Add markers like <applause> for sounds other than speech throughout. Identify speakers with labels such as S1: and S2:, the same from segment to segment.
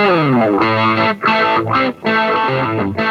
S1: Oh, my God.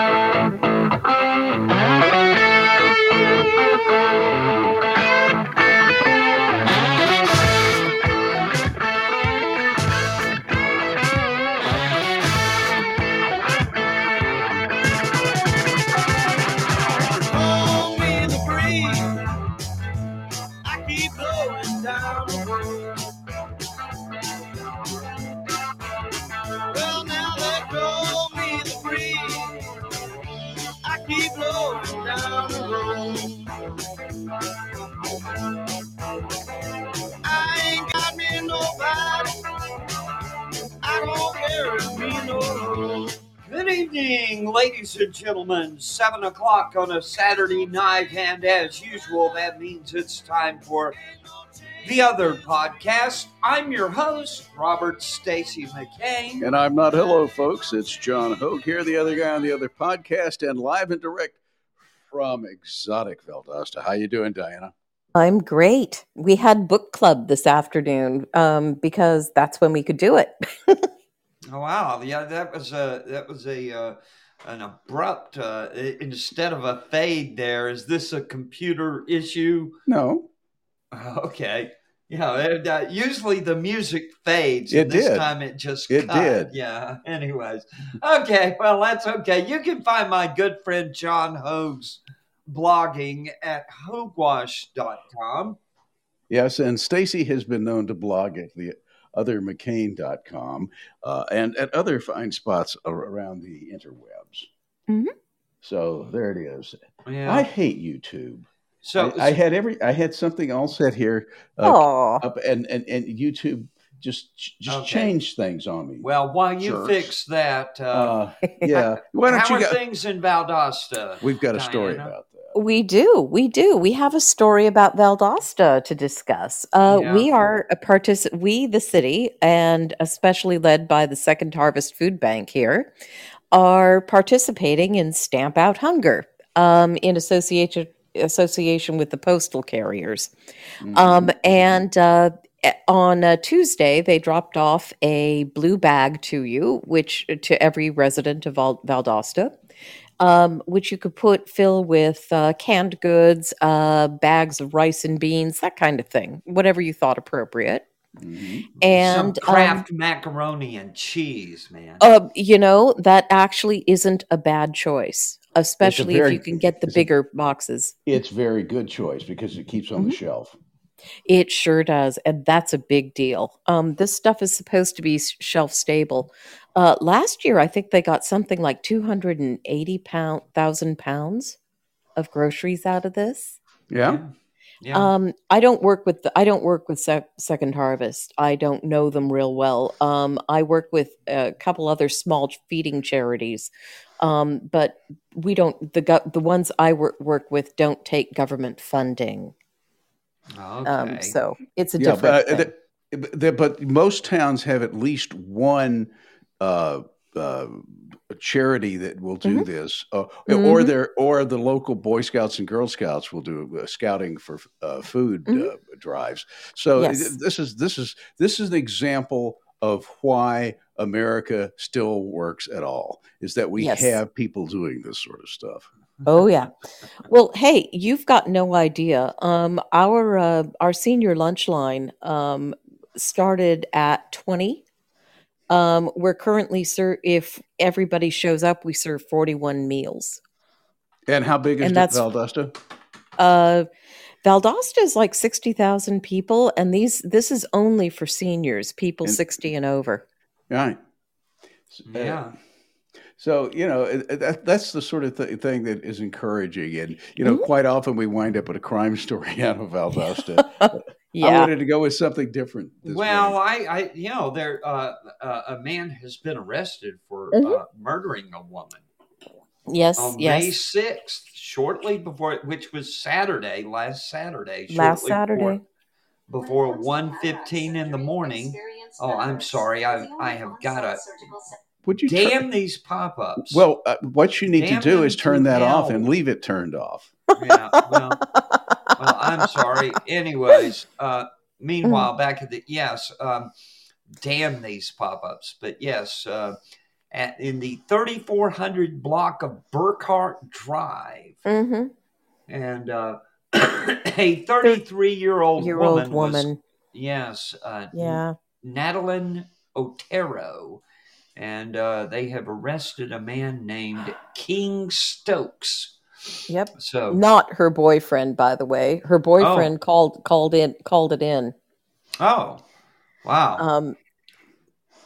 S1: Evening, ladies and gentlemen. Seven o'clock on a Saturday night, and as usual, that means it's time for the other podcast. I'm your host, Robert Stacy McCain.
S2: And I'm not hello, folks. It's John Hoge here, the other guy on the other podcast, and live and direct from exotic Valdosta. How you doing, Dianna?
S3: I'm great. We had book club this afternoon um, because that's when we could do it. <laughs>
S1: Oh, wow, yeah, that was a that was a uh, an abrupt. Uh, instead of a fade, there is this a computer issue?
S2: No,
S1: Okay. Yeah, uh, usually the music fades.
S2: It
S1: and this
S2: did.
S1: time it just
S2: It
S1: cut.
S2: did.
S1: Yeah. <laughs> Anyways, okay. Well, that's okay. You can find my good friend John Hoge's blogging at hogewash.com.
S2: yes, and Stacy has been known to blog at the othermccain.com uh, and at other fine spots around the interwebs.
S3: Mhm.
S2: So there it is.
S1: Yeah.
S2: I hate YouTube.
S1: so
S2: I, I had every I had something all set here uh,
S3: Oh,
S2: up, and, and and YouTube just just
S1: Okay.
S2: changed things on me.
S1: well, while you
S2: Jerks.
S1: fix that, uh,
S2: uh, <laughs> yeah. Why don't
S1: how
S2: you
S1: are
S2: go?
S1: things in Valdosta?
S2: We've got a story about that.
S3: we do. We do. We have a story about Valdosta to discuss. Uh,
S1: Yeah.
S3: We are a partic- We, the city, and especially led by the Second Harvest Food Bank here, are participating in Stamp Out Hunger um, in association association with the postal carriers.
S2: Mm-hmm.
S3: Um, and uh, on uh, Tuesday, they dropped off a blue bag to you, which to every resident of Val- Valdosta, um, which you could put fill with uh, canned goods, uh, bags of rice and beans, that kind of thing, whatever you thought appropriate.
S2: Mhm.
S3: And
S1: Some
S3: um,
S1: Kraft macaroni and cheese, man.
S3: uh, you know, that actually isn't a bad choice, especially if you can get the
S2: it's a-
S3: bigger boxes.
S2: It's very good choice because it keeps on the shelf.
S3: It sure does, and that's a big deal. Um, this stuff is supposed to be shelf stable. Uh, last year, I think they got something like two hundred and eighty pound thousand pounds of groceries out of this.
S2: Yeah.
S1: Yeah.
S3: Um, I don't work with the, I don't work with Sec- Second Harvest. I don't know them real well. Um, I work with a couple other small feeding charities, um, but we don't the go- the ones I work work with don't take government funding.
S1: okay.
S3: Um, so it's a
S2: yeah,
S3: different.
S2: but, uh,
S3: thing.
S2: the- the- but most towns have at least one uh, uh, charity that will do
S3: Mhm.
S2: this, uh, or
S3: Mhm.
S2: their or the local Boy Scouts and Girl Scouts will do uh, scouting for uh, food
S3: Mhm.
S2: uh, drives. So
S3: Yes.
S2: this is this is this is an example of why America still works at all. Is that we
S3: Yes.
S2: have people doing this sort of stuff.
S3: Oh yeah. Well, hey, you've got no idea. Um, our uh, our senior lunch line um, started at twenty. Um, we're currently ser- if everybody shows up, we serve forty one meals.
S2: And how big is
S3: And that's-
S2: Valdosta?
S3: Uh, Valdosta is like sixty thousand people, and these this is only for seniors, people
S2: And-
S3: sixty and over.
S2: Right. Uh,
S1: yeah.
S2: So you know it- it- that, that's the sort of th- thing that is encouraging, and you know
S3: Mhm.
S2: quite often we wind up with a crime story <laughs> out of Valdosta. <laughs> I wanted to go with something different. This
S1: Well,
S2: morning.
S1: I, I, you know, there, uh, uh, a man has been arrested for
S3: Mhm.
S1: uh, murdering a woman
S3: Yes.
S1: on
S3: yes.
S1: May sixth, shortly before, which was Saturday, last Saturday,
S3: Last Saturday.
S1: before, before one fifteen in the morning. Oh, I'm sorry, I, I have got a
S2: would you turn-
S1: damn these pop-ups.
S2: well, uh, what you need
S1: Damn
S2: to do is turn
S1: to
S2: that off and leave it turned off.
S1: yeah, well, well, I'm sorry. Anyways, uh, meanwhile, back at the yes, um, damn these pop-ups. But yes, uh, at, in the 3400 block of Burkhart Drive,
S3: Mm-hmm.
S1: and uh, <coughs> a 33 year old
S3: Year
S1: woman, was- yes, uh,
S3: Yeah.
S1: Natalyn Otero, and uh, they have arrested a man named King Stokes.
S3: Yep.
S1: So,
S3: Not her boyfriend, by the way. Her boyfriend called called in called it in.
S1: oh, wow.
S3: Um,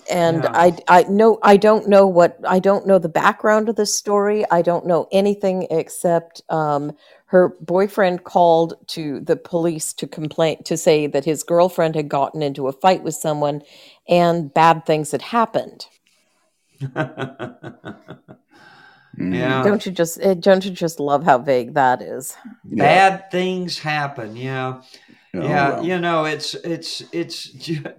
S3: and
S1: Yeah.
S3: I I know I don't know what I don't know the background of this story. I don't know anything except um, her boyfriend called to the police to complain to say that his girlfriend had gotten into a fight with someone and bad things had happened. <laughs>
S1: Yeah.
S3: Don't you just eh, don't you just love how vague that is?
S2: Yeah.
S1: Bad things happen. Yeah.
S2: Oh,
S1: yeah,
S2: well.
S1: you know, it's it's it's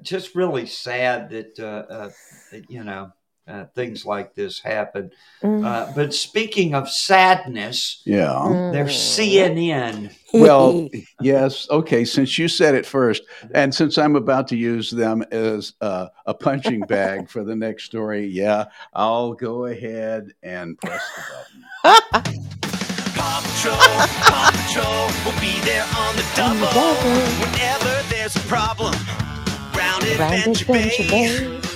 S1: just really sad that uh, uh, that, you know uh, things like this happen.
S3: Mm.
S1: Uh, but speaking of sadness,
S2: Yeah.
S1: there's
S3: Mm.
S1: CNN.
S2: Well, yes. Okay. Since you said it first, and since I'm about to use them as uh, a punching bag for the next story, yeah, I'll go ahead and press the button.
S4: Paw Patrol, Paw Patrol will be there on the double
S3: double.
S4: whenever there's a problem. Round
S3: Round
S4: Adventure
S3: Adventure
S4: Bay,
S3: Bay.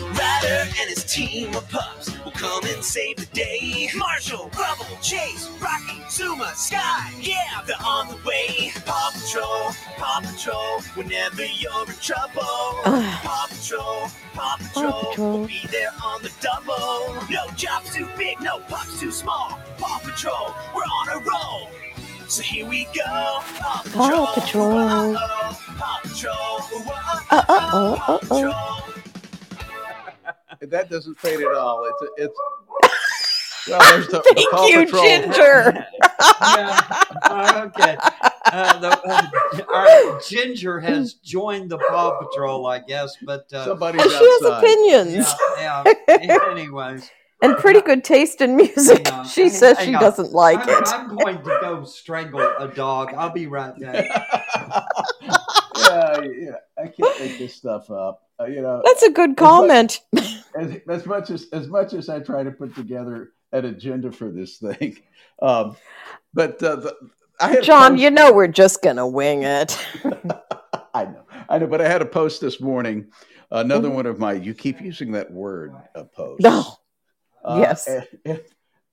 S4: Ryder and his team of pups will come and save the day. Marshall, Rubble, Chase, Rocky, Zuma, Sky, yeah, they're on the way. Paw Patrol, Paw Patrol, whenever you're in trouble. Paw Patrol, Paw Patrol,
S3: Patrol.
S4: will be there on the double. No job's too big, no pups too small. Paw Patrol, we're on a roll. So here we go. Paw Patrol.
S3: Paw Patrol.
S4: Paw Patrol. Whoa,
S3: Uh-oh, uh-oh.
S4: Patrol. <laughs>
S2: That doesn't fade at all. It's a, it's. <laughs> Well, there's the, the
S3: Thank
S2: Paw
S3: you,
S2: Patrol.
S3: Ginger. <laughs>
S1: yeah. Uh, okay. Uh, the, uh, our Ginger has joined the Paw Patrol, I guess, but uh,
S2: Somebody's
S3: she has opinions
S1: yeah, yeah. Anyways,
S3: and pretty good taste in music.
S1: Hang on,
S3: She
S1: hang-
S3: says
S1: hang
S3: she
S1: on.
S3: doesn't like
S1: I'm,
S3: it.
S1: I'm going to go strangle a dog. I'll be right back.
S2: yeah, yeah. I can't make this stuff up. Uh, you know,
S3: That's a good comment. <laughs>
S2: as, as much as as much as I try to put together an agenda for this thing, um, but uh, the, I had
S3: John,
S2: post-
S3: you know we're just gonna wing it. <laughs>
S2: I know, I know, but I had a post this morning. Another
S3: Mhm.
S2: one of my. You keep using that word, uh, post.
S3: No.
S2: Uh,
S3: Yes.
S2: eh, eh,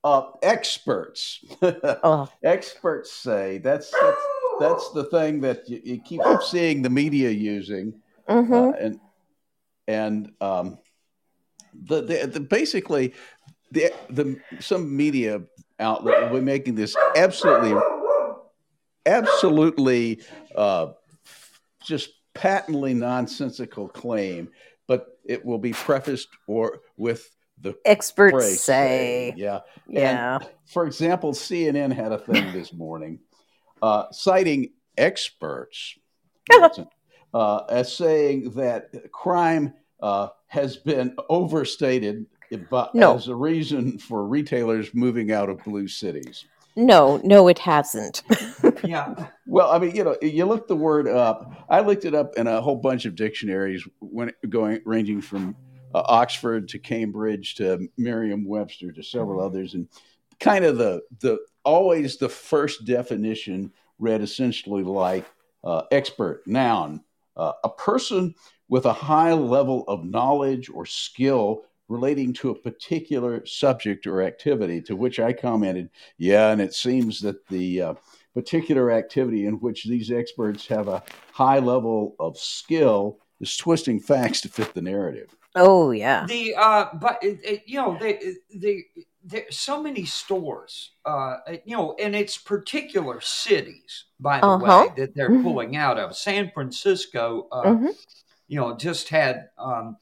S2: uh, experts. <laughs>
S3: Oh,
S2: experts say that's that's, that's the thing that you, you keep seeing the media using.
S3: mhm.
S2: uh, and and um, the, the, the basically the the some media outlet will be making this absolutely absolutely uh, just patently nonsensical claim, but it will be prefaced or with the
S3: Experts
S2: phrase
S3: say,
S2: yeah.
S3: yeah.
S2: For example, CNN had a thing this morning uh, citing experts uh, <laughs> as saying that crime uh, has been overstated by,
S3: No.
S2: as a reason for retailers moving out of blue cities.
S3: No, no, it hasn't. <laughs>
S1: Yeah.
S2: Well, I mean, you know, you look the word up. I looked it up in a whole bunch of dictionaries, when going ranging from uh, Oxford to Cambridge to Merriam-Webster to several others, and kind of the the always the first definition read essentially like uh, expert noun, uh, a person with a high level of knowledge or skill relating to a particular subject or activity. To which I commented, "Yeah," and it seems that the uh, particular activity in which these experts have a high level of skill is twisting facts to fit the narrative.
S3: Oh yeah.
S1: The uh, but it, it, you know, they they there's so many stores, uh, you know, and it's particular cities, by the
S3: Uh-huh.
S1: way, that they're
S3: Mhm.
S1: pulling out of. San Francisco, uh,
S3: Mhm.
S1: you know, just had um,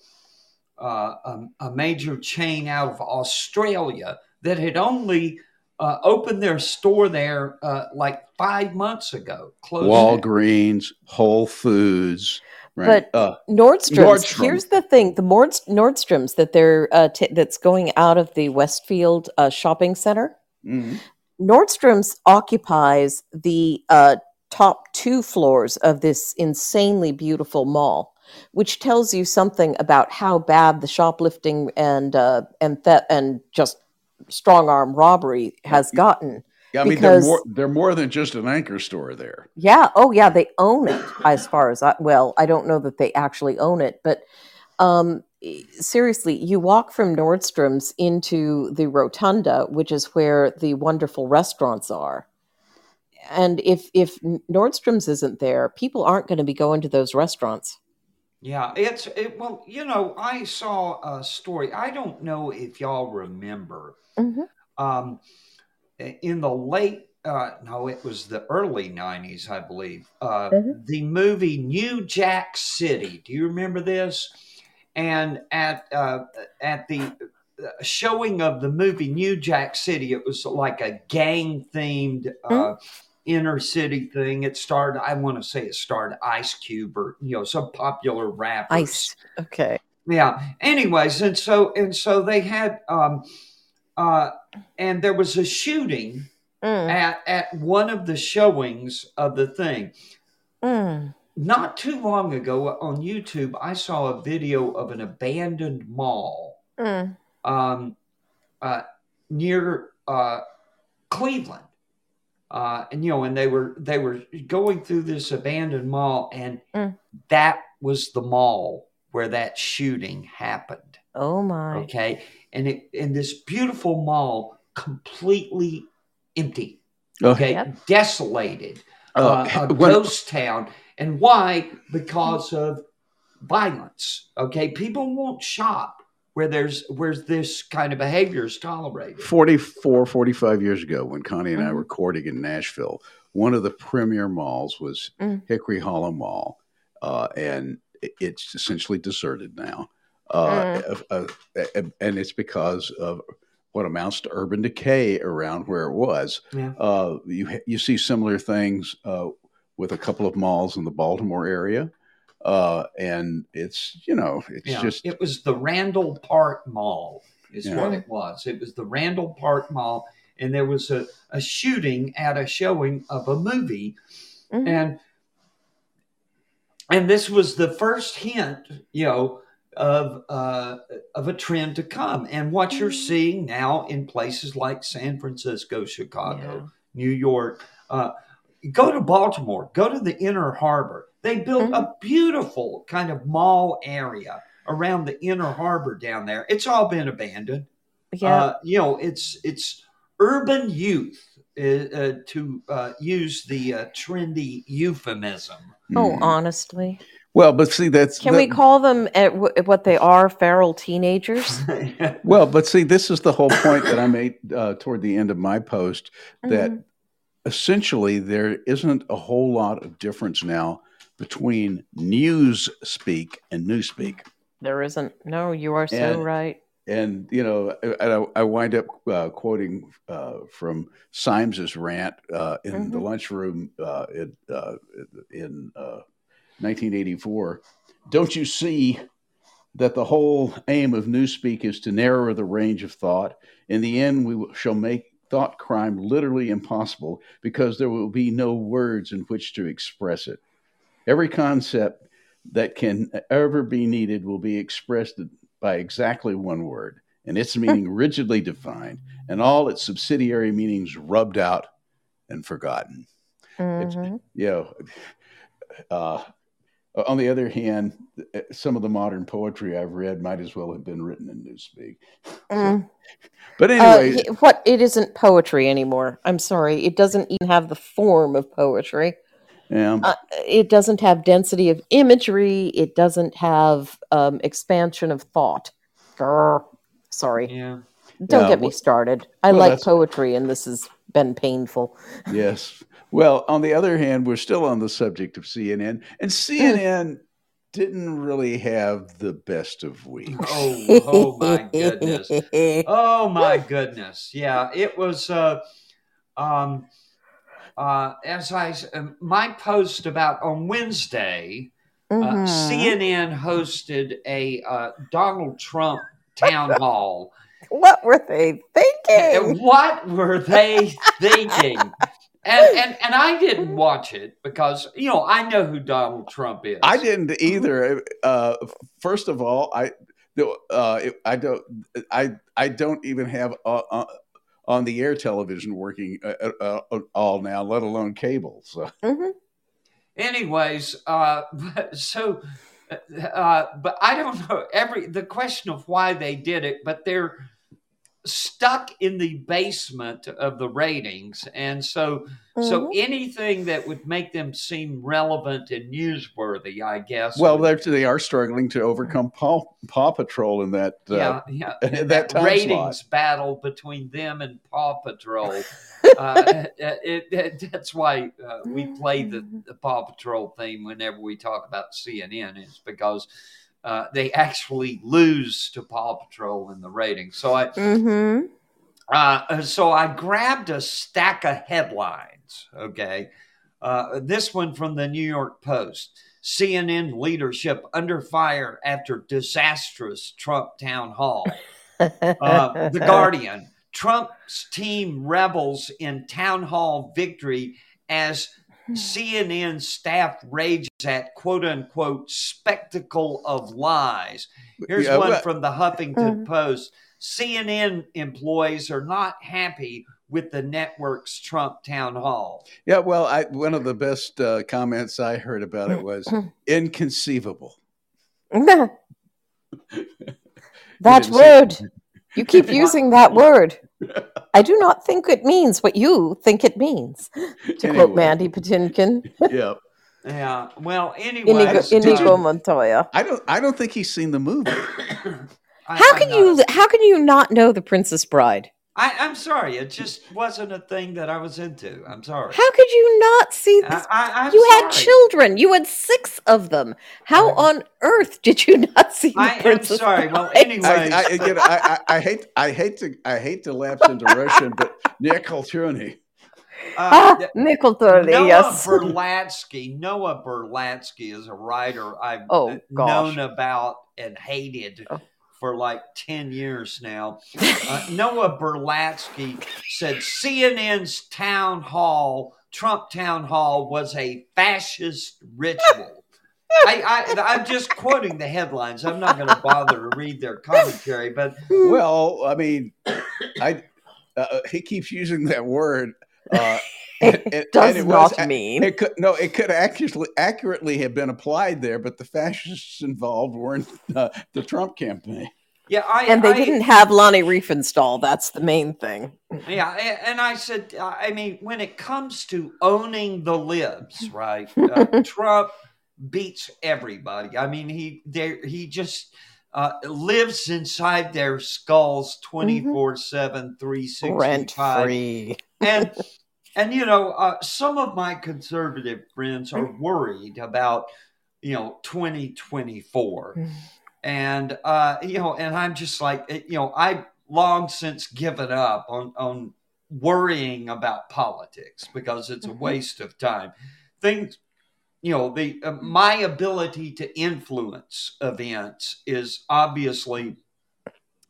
S1: uh, a, a major chain out of Australia that had only uh, opened their store there uh, like five months ago. Closed down.
S2: Walgreens, Whole Foods, right?
S3: But-
S2: uh,
S3: Nordstrom's.
S2: Nordstrom.
S3: Here's the thing: the Mords- Nordstrom's that they're uh, t- that's going out of the Westfield uh, shopping center.
S2: mhm.
S3: Nordstrom's occupies the uh, top two floors of this insanely beautiful mall. which tells you something about how bad the shoplifting and uh, and th- and just strong arm robbery has gotten.
S2: Yeah, I mean they're more they're more than just an anchor store there.
S3: Yeah. Oh, yeah. They own it. As far as I, well, I don't know that they actually own it, but um, seriously, you walk from Nordstrom's into the rotunda, which is where the wonderful restaurants are. And if if Nordstrom's isn't there, people aren't going to be going to those restaurants.
S1: Yeah, it's it, well, you know, I saw a story. I don't know if y'all remember.
S3: Mhm.
S1: Um, in the late, uh, no, it was the early '90s, I believe. Uh,
S3: Mhm.
S1: The movie New Jack City. Do you remember this? And at uh, at the uh, showing of the movie New Jack City, it was like a gang themed. Uh, Inner city thing. It started. I want to say it started Ice Cube or you know some popular rappers.
S3: Ice. Okay.
S1: Yeah. Anyways, and so and so they had um uh and there was a shooting
S3: Mm,
S1: at at one of the showings of the thing.
S3: mm.
S1: Not too long ago on YouTube, I saw a video of an abandoned mall
S3: Mm.
S1: um uh near uh Cleveland. Uh, and you know, and they were they were going through this abandoned mall, and
S3: Mm.
S1: that was the mall where that shooting happened.
S3: Oh my.
S1: Okay, and it and this beautiful mall completely empty.
S2: Oh,
S1: Okay,
S3: Yep.
S1: desolated,
S2: Uh,
S1: uh, a
S2: when-
S1: ghost town. And why? Because of violence. Okay, people won't shop where there's where this kind of behavior is tolerated.
S2: 44, 45 years ago, when Connie and I
S3: Mhm.
S2: were courting in Nashville, one of the premier malls was
S3: Mm.
S2: Hickory Hollow Mall, uh, and it's essentially deserted now. Uh, uh, uh, and it's because of what amounts to urban decay around where it was.
S1: Yeah.
S2: Uh, you you see similar things uh, with a couple of malls in the Baltimore area, uh, and it's you know it's
S1: Yeah,
S2: just
S1: it was the Randall Park Mall, is
S2: Yeah.
S1: what it was. It was the Randall Park Mall, and there was a, a shooting at a showing of a movie,
S3: Mhm.
S1: and and this was the first hint, you know, of uh, of a trend to come. And what you're
S3: Mhm.
S1: seeing now in places like San Francisco, Chicago,
S3: Yeah.
S1: New York. Uh, go to Baltimore, go to the Inner Harbor. They built a beautiful kind of mall area around the Inner Harbor down there. It's all been abandoned.
S3: Yeah.
S1: Uh, you know, it's it's urban youth. Uh, uh, to uh, use the uh, trendy euphemism.
S3: oh,
S2: Mm.
S3: honestly.
S2: Well, but see that's
S3: Can
S2: that-
S3: we call them at w- what they are, feral teenagers? <laughs>
S2: Well, but see, this is the whole point that I made uh, toward the end of my post that
S3: Mhm.
S2: essentially there isn't a whole lot of difference now between news speak and newspeak.
S3: There isn't. No, you are so
S2: And-
S3: right.
S2: And, you know, I, I wind up uh, quoting uh, from Symes's rant uh, in the
S3: Mhm.
S2: lunchroom uh, in, uh, in uh, 1984. Don't you see that the whole aim of Newspeak is to narrow the range of thought? In the end, we shall make thought crime literally impossible because there will be no words in which to express it. Every concept that can ever be needed will be expressed by exactly one word, and its meaning rigidly defined, and all its subsidiary meanings rubbed out and forgotten. It's-
S3: Mhm.
S2: you know, uh, on the other hand, some of the modern poetry I've read might as well have been written in Newspeak. <laughs>
S3: Mm.
S2: But
S3: Uh,
S2: anyway,
S3: y- what? It isn't poetry anymore. I'm sorry. It doesn't even have the form of poetry.
S2: yeah,
S3: Uh, it doesn't have density of imagery. It doesn't have um, expansion of thought. Grr. Sorry.
S1: yeah.
S3: Don't
S2: Yeah,
S3: get me started. I
S2: well,
S3: like poetry, and this has been painful.
S2: yes. Well, on the other hand, we're still on the subject of CNN, and CNN didn't really have the best of weeks.
S1: Oh, oh my goodness. <laughs> Oh my goodness. Yeah, it was uh um uh as I um, my post about on Wednesday, uh,
S3: Mhm.
S1: CNN hosted a uh, Donald Trump town hall.
S3: What were they thinking?
S1: what were they <laughs> thinking? and, and and I didn't watch it because you know I know who Donald Trump is.
S2: I didn't either. Uh, first of all, I uh, I don't I I don't even have uh, uh, on the air television working uh, uh, all now, let alone cable. So,
S3: Mhm.
S1: anyways uh but, so uh but i don't know every the question of why they did it but they're stuck in the basement of the ratings and so so anything that would make them seem relevant and newsworthy i guess
S2: well,
S1: would-
S2: they're, they are struggling to overcome Paw, Paw Patrol in that. Uh,
S1: yeah, yeah. <laughs>
S2: that
S1: that
S2: time
S1: ratings battle between them and Paw Patrol. <laughs> uh, it, it, that's why uh, we play the, the Paw Patrol theme whenever we talk about CNN. It's because uh, they actually lose to Paw Patrol in the ratings. So I,
S3: Mhm.
S1: uh, so I grabbed a stack of headlines. Okay, uh, this one from the New York Post: CNN leadership under fire after disastrous Trump town hall. <laughs> Uh, the Guardian: Trump's team rebels in town hall victory as CNN staff rages at quote unquote spectacle of lies. Here's
S2: Yeah,
S1: one
S2: well-
S1: from the Huffington
S3: Mhm.
S1: Post. CNN employees are not happy with the network's Trump town hall.
S2: Yeah, well, I, one of the best uh, comments I heard about it was inconceivable. <laughs>
S3: that
S2: didn't
S3: word. You keep using that word. I do not think it means what you think it means. <laughs> To quote Mandy Patinkin, <laughs>
S2: Yeah,
S1: Yeah. Well,
S3: Inigo,
S1: anyways,
S3: Inigo
S1: uh,
S3: Montoya.
S2: I don't. I don't think he's seen the movie. <coughs>
S1: I-
S3: How can you?
S1: a-
S3: How can you not know the Princess Bride?
S1: I, I'm sorry. It just wasn't a thing that I was into. I'm sorry.
S3: How could you not see
S1: I,
S3: this?
S1: I, I'm
S3: you had children. You had six of them. How
S1: I-
S3: on earth did you not see the
S1: I am
S3: Princess
S1: sorry. Well, anyway,
S2: I, I, again, I, I, I hate. I hate to. I hate to lapse into Russian, but nekulturny.
S1: uh,
S3: Ah, Nickel Thirty,
S1: Noah
S3: yes.
S1: Berlatsky. Noah Berlatsky is a writer I've
S3: Oh,
S1: known about and hated
S3: Oh.
S1: For like 10 years now. <laughs> Uh, Noah Berlatsky said CNN's town hall, Trump town hall, was a fascist ritual. <laughs> I, I, I'm just quoting the headlines. I'm not going to bother to read their commentary, but
S2: Well, I mean, I. Uh, he keeps using that word. Uh, and- <laughs> and- and
S3: Does
S2: it was-
S3: not mean.
S2: It could no. It could accurately accurately have been applied there, but the fascists involved weren't uh, the Trump campaign.
S1: yeah, I
S3: and they
S1: I-
S3: didn't have Leni Riefenstahl. That's the main thing.
S1: Yeah, and I said, uh, I mean, when it comes to owning the libs, <laughs> right? Uh, Trump beats everybody. I mean, he there he just uh, lives inside their skulls 24 7
S3: Rent
S1: 365
S3: free.
S1: and <laughs> and you know uh, some of my conservative friends are worried about you know 2024 and uh you know and i'm just like eh, you know i've long since given up on on worrying about politics because it's a
S3: Mhm.
S1: waste of time. Things you know the uh, my ability to influence events is obviously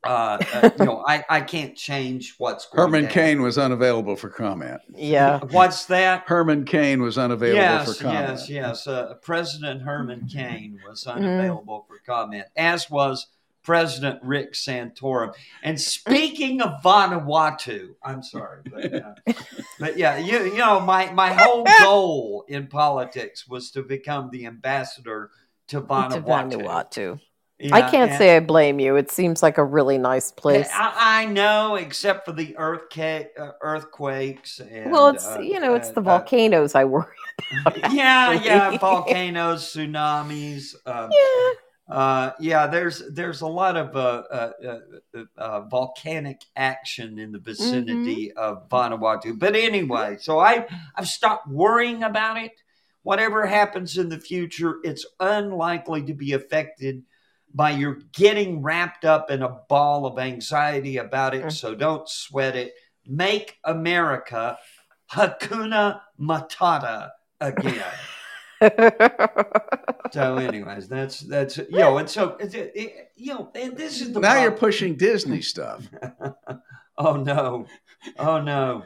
S1: uh, uh you know i i can't change what's going
S2: Herman
S1: to
S2: Cain was unavailable for comment.
S3: Yeah.
S1: What's that?
S2: Herman Cain was unavailable
S1: yes,
S2: for comment.
S1: yes, yes. Uh, President Herman Cain was unavailable for comment, as was President Rick Santorum. And speaking of Vanuatu, I'm sorry, but, uh, <laughs> but yeah, you you know, my my whole goal in politics was to become the ambassador to
S3: To
S1: Vanuatu. Yeah,
S3: I can't say I blame you. It seems like a really nice place.
S1: I, I know, except for the earthquake, uh, earthquakes. And,
S3: well, it's
S1: uh,
S3: you know, it's
S1: uh,
S3: the
S1: uh,
S3: volcanoes I worry. <laughs>
S1: About. Yeah,
S3: yeah,
S1: volcanoes, tsunamis. Um,
S3: Yeah.
S1: uh, yeah, there's there's a lot of uh, uh, uh, uh, volcanic action in the vicinity of Vanuatu. But anyway, so I I've stopped worrying about it. Whatever happens in the future, it's unlikely to be affected by your getting wrapped up in a ball of anxiety about it.
S3: Mm.
S1: So don't sweat it. Make America Hakuna Matata again. <laughs> So, anyways, that's that's you know, and so it, it, you know, and this is the
S2: Now you're pushing Disney <laughs> stuff.
S1: oh no, oh no,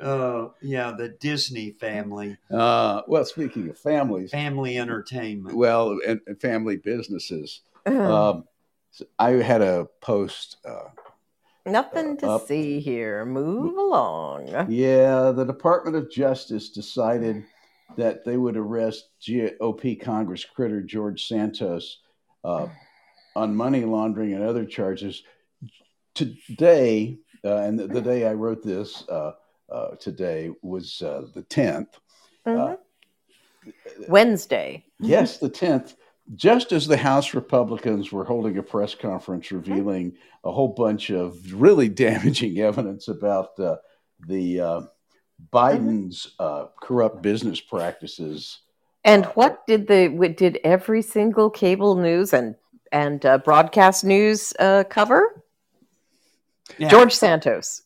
S1: Oh yeah, the Disney family,
S2: Uh, well, speaking of families,
S1: family entertainment.
S2: well, and, and family businesses, um, so I had a post. Uh,
S3: Nothing to
S2: up-
S3: see here. Move along.
S2: yeah, the Department of Justice decided that they would arrest GOP Congress critter George Santos uh, on money laundering and other charges. Today, uh, and the, the day I wrote this uh, uh, today was uh, the 10th.
S3: Mhm. Wednesday.
S2: Yes, the 10th. Just as the House Republicans were holding a press conference revealing a whole bunch of really <laughs> damaging evidence about uh, the uh, Biden's uh, corrupt business practices.
S3: And
S2: Uh,
S3: what did the did every single cable news and and uh, broadcast news uh, cover?
S1: Yeah.
S3: George Santos.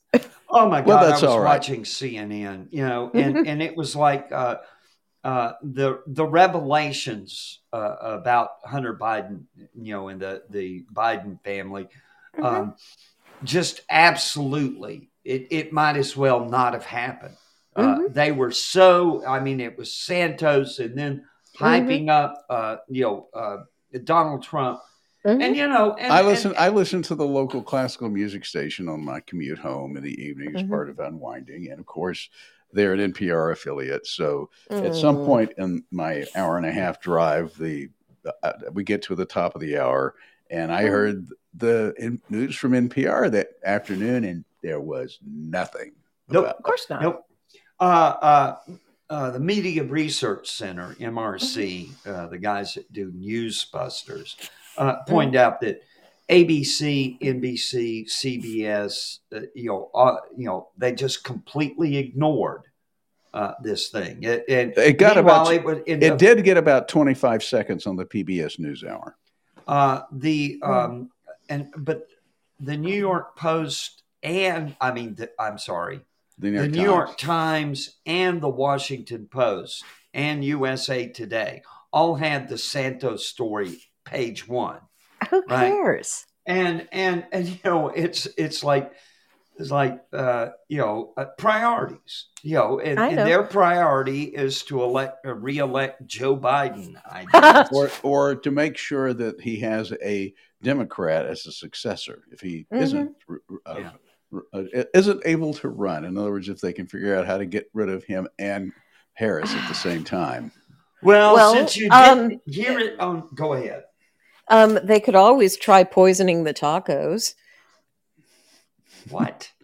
S1: Oh my God!
S2: Well,
S1: I was
S2: all right.
S1: watching CNN, you know, and and it was like uh, the the revelations uh, about Hunter Biden, you know, and the the Biden family,
S3: Mm-hmm.
S1: um, just absolutely, it it might as well not have happened. Uh,
S3: Mhm.
S1: They were so, I mean, it was Santos, and then hyping up, uh, you know, uh, Donald Trump,
S3: Mhm.
S1: and you know, and,
S2: I
S1: and-
S2: listen. I listen to the local classical music station on my commute home in the evening as
S3: Mhm.
S2: part of unwinding, and of course, they're an NPR affiliate. So at some
S3: Mm.
S2: point in my hour and a half drive, the uh, we get to the top of the hour, and I
S3: Mm.
S2: heard the in, news from NPR that afternoon, and there was nothing.
S1: Nope.
S2: about-
S3: Of course not.
S1: Nope. Uh, uh, uh, the Media Research Center, MRC, uh, the guys that do Newsbusters, uh, pointed out that ABC, NBC, CBS, uh, you know, uh, you know, they just completely ignored uh, this thing. It, and
S2: It got about-
S1: it, was, in
S2: It did get about twenty five seconds on the PBS NewsHour.
S1: Uh, the um, and but the New York Post and I mean, the, I'm sorry,
S2: The New
S1: the New
S2: Times.
S1: York Times and the Washington Post and USA Today all had the Santos story page one.
S3: Who
S1: Right.
S3: cares?
S1: And and and you know it's it's like it's like uh, you know uh, priorities. You know, and,
S3: I
S1: and their priority is to elect uh, reelect Joe Biden. I <laughs>
S2: or or to make sure that he has a Democrat as a successor if he
S3: Mhm.
S2: isn't uh,
S1: Yeah.
S2: uh, isn't able to run. In other words, if they can figure out how to get rid of him and Harris at the same time.
S1: well,
S3: Well,
S1: since you
S3: um,
S1: didn't hear it, on, go ahead.
S3: Um, they could always try poisoning the tacos.
S1: What? <laughs>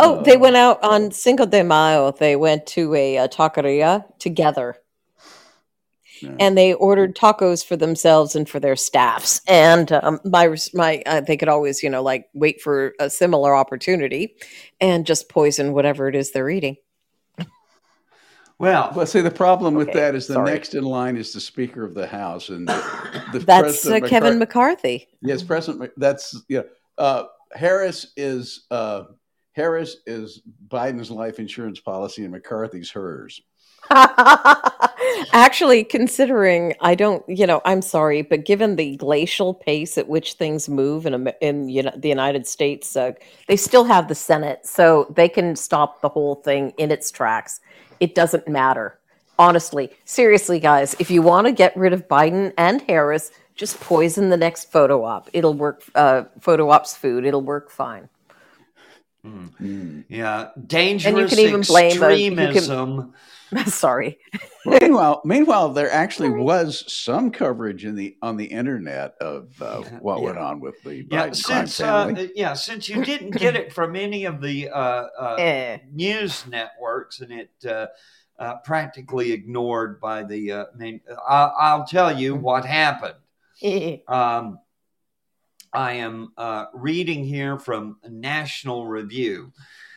S3: Oh, they
S2: Uh,
S3: went out on Cinco de Mayo. They went to a, uh taqueria together,
S2: Yeah.
S3: and they ordered tacos for themselves and for their staffs. And um, my my uh, they could always you know like wait for a similar opportunity and just poison whatever it is they're eating.
S1: Well,
S2: Well, see, the problem with that is the
S3: sorry.
S2: next in line is the Speaker of the House, and the, the
S3: That's uh,
S2: President
S3: Kevin McCarthy.
S2: Yes, President. That's yeah. Uh, Harris is uh, Harris is Biden's life insurance policy, and McCarthy's hers. <laughs>
S3: Actually, considering I don't, you know, I'm sorry, but given the glacial pace at which things move in in you know, the United States, uh, they still have the Senate, so they can stop the whole thing in its tracks. It doesn't matter, honestly. Seriously, guys, if you want to get rid of Biden and Harris, just poison the next photo op. It'll work. Uh, photo op's food. It'll work fine.
S2: Mm.
S1: yeah, dangerous
S3: even blame a- you can-
S1: extremism. <laughs>
S3: sorry.
S2: meanwhile, meanwhile, there actually was some coverage in the on the internet of uh, what
S1: Yeah.
S2: went on with the Biden
S1: Yeah,
S2: crime
S1: since uh, yeah, since you didn't get it from any of the uh, uh, <laughs>
S3: Eh.
S1: news networks, and it uh, uh, practically ignored by the uh, main. I'll, I'll tell you what happened. Um, I am uh, reading here from National Review.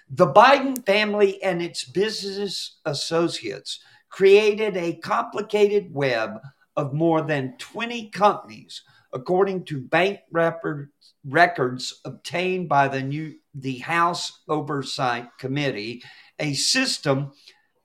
S1: The Biden family and its business associates created a complicated web of more than 20 companies, according to bank record, records obtained by the new the House Oversight Committee, a system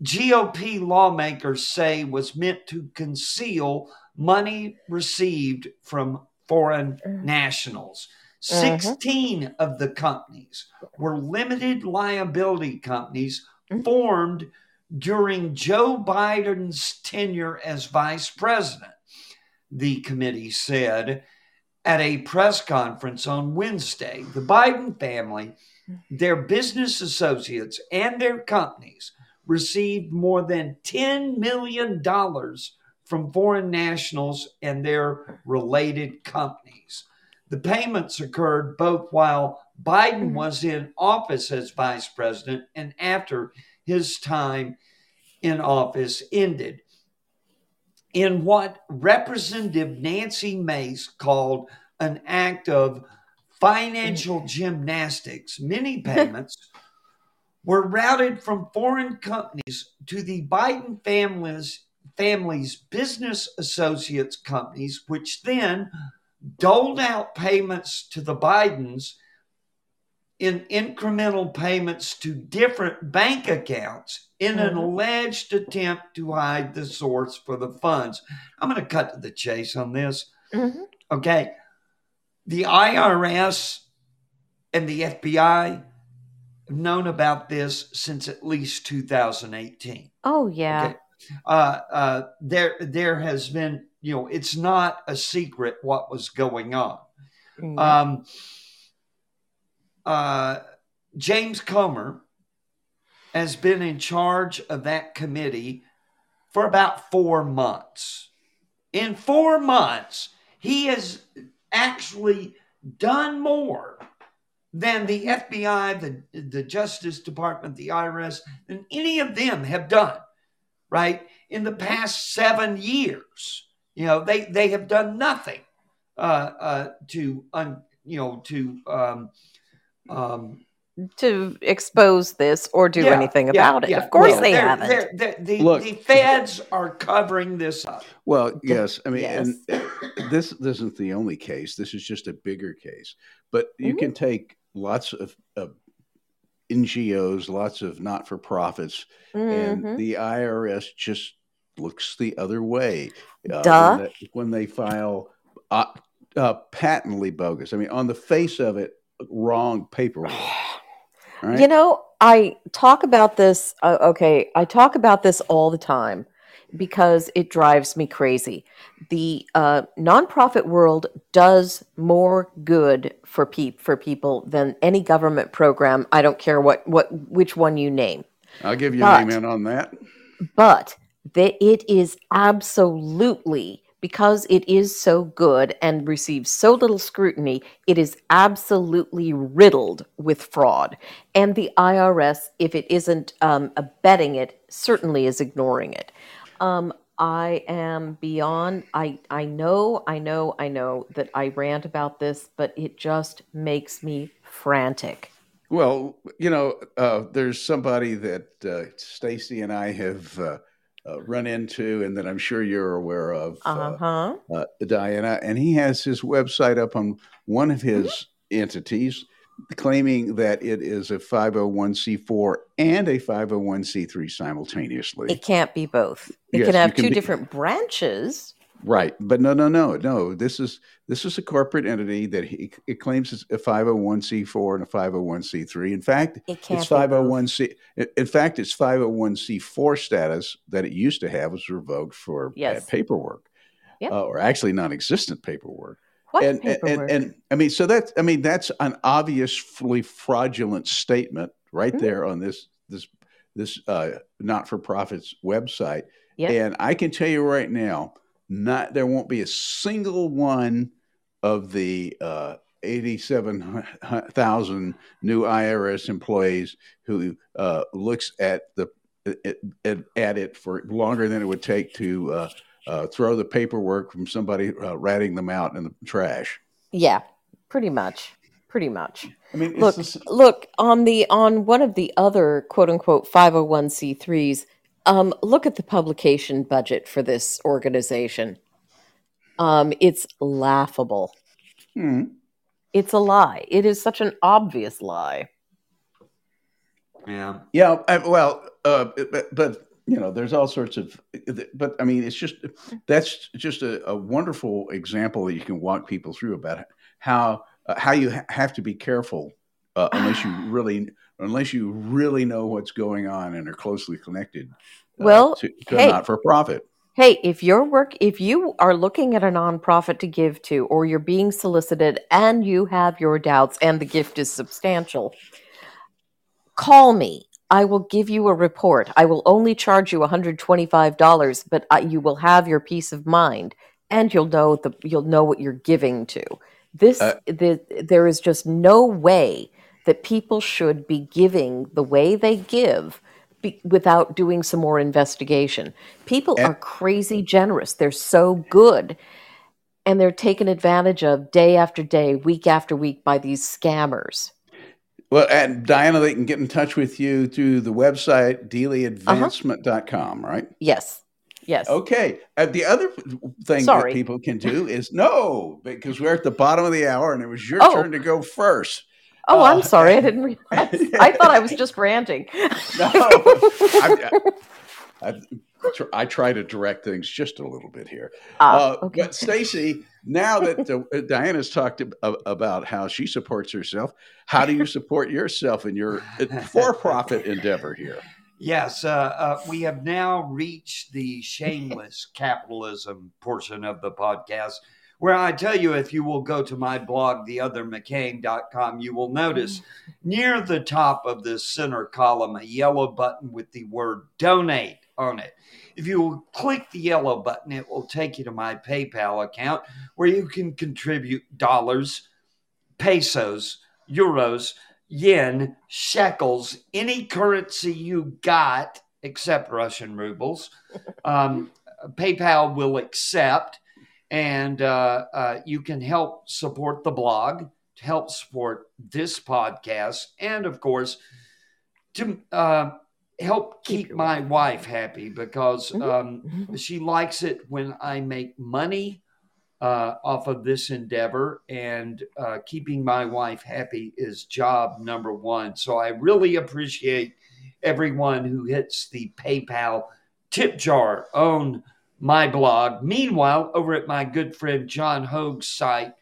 S1: GOP lawmakers say was meant to conceal money received from foreign uh-huh. nationals. Uh-huh. 16 of the companies were limited liability companies
S3: Mhm.
S1: formed during Joe Biden's tenure as vice president, the committee said at a press conference on Wednesday. The Biden family, mm-hmm. their business associates, and their companies received more than $10 million from foreign nationals and their related companies. The payments occurred both while Biden
S3: Mhm.
S1: was in office as vice president and after his time in office ended. In what Representative Nancy Mace called an act of financial gymnastics, many payments <laughs> were routed from foreign companies to the Biden family's family's business associates companies, which then doled out payments to the Bidens in incremental payments to different bank accounts in an
S3: Mhm.
S1: alleged attempt to hide the source for the funds. I'm going to cut to the chase on this.
S3: Mhm.
S1: Okay. The IRS and the FBI have known about this since at least 2018
S3: Oh yeah.
S1: okay uh, uh, there there has been you know it's not a secret what was going on.
S3: Mm.
S1: um, uh, james comer has been in charge of that committee for about four months. In four months he has actually done more than the fbi the, the justice department the irs than any of them have done right in the past seven years you know they they have done nothing uh uh to un, you know to um um
S3: to expose this or do
S1: yeah,
S3: anything
S1: yeah,
S3: about it.
S1: yeah.
S3: Of course
S1: Well,
S3: they
S1: they're-
S3: haven't.
S1: they're- they're- the,
S2: Look.
S1: the feds are covering this up
S2: Well, yes. I mean, and <coughs> this, this isn't the only case. This is just a bigger case. But you
S3: Mhm.
S2: can take lots of, of NGOs, lots of not for profits,
S3: Mhm.
S2: and the IRS just looks the other way uh,
S3: Duh.
S2: When, they, when they file uh, uh, patently bogus. I mean, on the face of it, wrong paperwork. <sighs> Right?
S3: You know, I talk about this. Uh, okay, I talk about this all the time because it drives me crazy. The uh, nonprofit world does more good for peop for people than any government program. I don't care what what which one you name.
S2: I'll give you
S3: but-
S2: an amen on that.
S3: but that it is absolutely because it is so good and receives so little scrutiny it is absolutely riddled with fraud and the irs if it isn't um, abetting it certainly is ignoring it um, i am beyond i i know i know i know that i rant about this but it just makes me frantic.
S2: Well, you know, uh, there's somebody that uh, Stacy and I have uh, uh, run into, and that I'm sure you're aware of, uh,
S3: uh-huh.
S2: uh, Dianna, and he has his website up on one of his entities, claiming that it is a 501c4 and a 501c3 simultaneously.
S3: it can't be both it
S2: Yes,
S3: can have
S2: can
S3: two
S2: be-
S3: different branches
S2: Right, but no, no, no, no. This is this is a corporate entity that he it claims it's a 501c4 and a 501c3. In fact,
S3: It can't
S2: it's 501c. in- In fact, its 501c4 status that it used to have was revoked for bad
S3: Yes.
S2: paperwork,
S3: Yep.
S2: uh, or actually non-existent paperwork.
S3: What
S2: and, and-
S3: paperwork?
S2: and and I mean, so that's I mean that's an obviously fraudulent statement right
S3: Mhm.
S2: there on this this this uh, not-for-profits website.
S3: Yep.
S2: And I can tell you right now, not there won't be a single one of the uh, 87,000 new IRS employees who uh, looks at the at, at, at it for longer than it would take to uh, throw the paperwork from somebody uh, ratting them out in the trash.
S3: yeah, pretty much. Pretty much.
S2: I mean,
S3: Look,
S2: this-
S3: look on the on one of the other quote unquote 501c3s, um, look at the publication budget for this organization. Um, it's laughable.
S2: hmm.
S3: It's a lie. It is such an obvious lie.
S1: yeah
S2: Yeah, I, well, uh, but, but you know, there's all sorts of, but I mean, it's just that's just a, a wonderful example that you can walk people through about how uh, how you ha- have to be careful uh, unless you <sighs> really unless you really know what's going on and are closely connected. uh,
S3: Well,
S2: to, to
S3: hey.
S2: not for profit.
S3: Hey, if your work, if you are looking at a nonprofit to give to, or you're being solicited and you have your doubts and the gift is substantial, call me. I will give you a report. I will only charge you $125, but I, you will have your peace of mind and you'll know the you'll know what you're giving to. This
S2: Uh,
S3: the, there is just no way that people should be giving the way they give be, without doing some more investigation. People
S2: And-
S3: are crazy generous. They're so good. And they're taken advantage of day after day, week after week by these scammers.
S2: Well, and Dianna, they can get in touch with you through the website
S3: Uh-huh.
S2: deeleyadvancement.com, right?
S3: Yes. Yes.
S2: Okay. Uh, the other thing
S3: Sorry.
S2: that people can do <laughs> is no, because we're at the bottom of the hour and it was your
S3: Oh.
S2: turn to go first.
S3: Oh, I'm
S2: Uh,
S3: sorry. I didn't realize. <laughs> I thought I was just ranting.
S2: No, I, I, I, I try to direct things just a little bit here.
S3: Ah,
S2: Uh,
S3: okay.
S2: But Stacy, now that uh, Dianna's talked about how she supports herself, how do you <laughs> support yourself in your <laughs> for-profit endeavor here?
S1: Yes, uh, uh, we have now reached the shameless capitalism portion of the podcast, where I tell you if you will go to my blog, theothermccain.com, you will notice near the top of this center column a yellow button with the word donate on it. If you will click the yellow button, it will take you to my PayPal account where you can contribute dollars, pesos, euros, yen, shekels, any currency you got except Russian rubles. <laughs> Um, PayPal will accept, and uh, uh, you can help support the blog, to help support this podcast, and of course, to uh, help
S3: Keep
S1: keep my wife happy because
S3: Mhm.
S1: um,
S3: Mhm.
S1: she likes it when I make money uh, off of this endeavor, and uh, keeping my wife happy is job number one. So I really appreciate everyone who hits the PayPal tip jar on my blog. Meanwhile, over at my good friend John Hoge's site,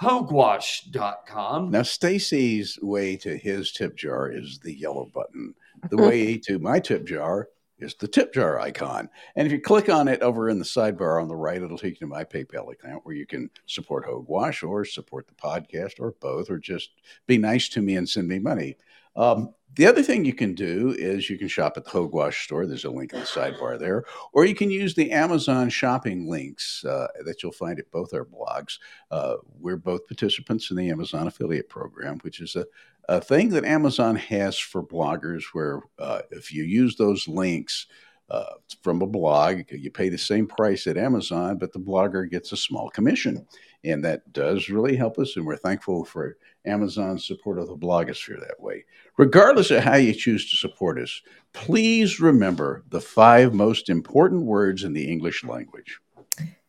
S1: hogewash.com.
S2: Now, Stacy's way to his tip jar is the yellow button. The way <laughs> to my tip jar is the tip jar icon. And if you click on it over in the sidebar on the right, it'll take you to my PayPal account where you can support Hogewash or support the podcast or both, or just be nice to me and send me money. Um, the other thing you can do is you can shop at the Hogewash store. There's a link in the sidebar there. Or you can use the Amazon shopping links uh, that you'll find at both our blogs. Uh, we're both participants in the Amazon affiliate program, which is a, a thing that Amazon has for bloggers where uh, if you use those links uh, from a blog, you pay the same price at Amazon, but the blogger gets a small commission. And that does really help us. And we're thankful for Amazon's support of the blogosphere that way. Regardless of how you choose to support us, please remember the five most important words in the English language.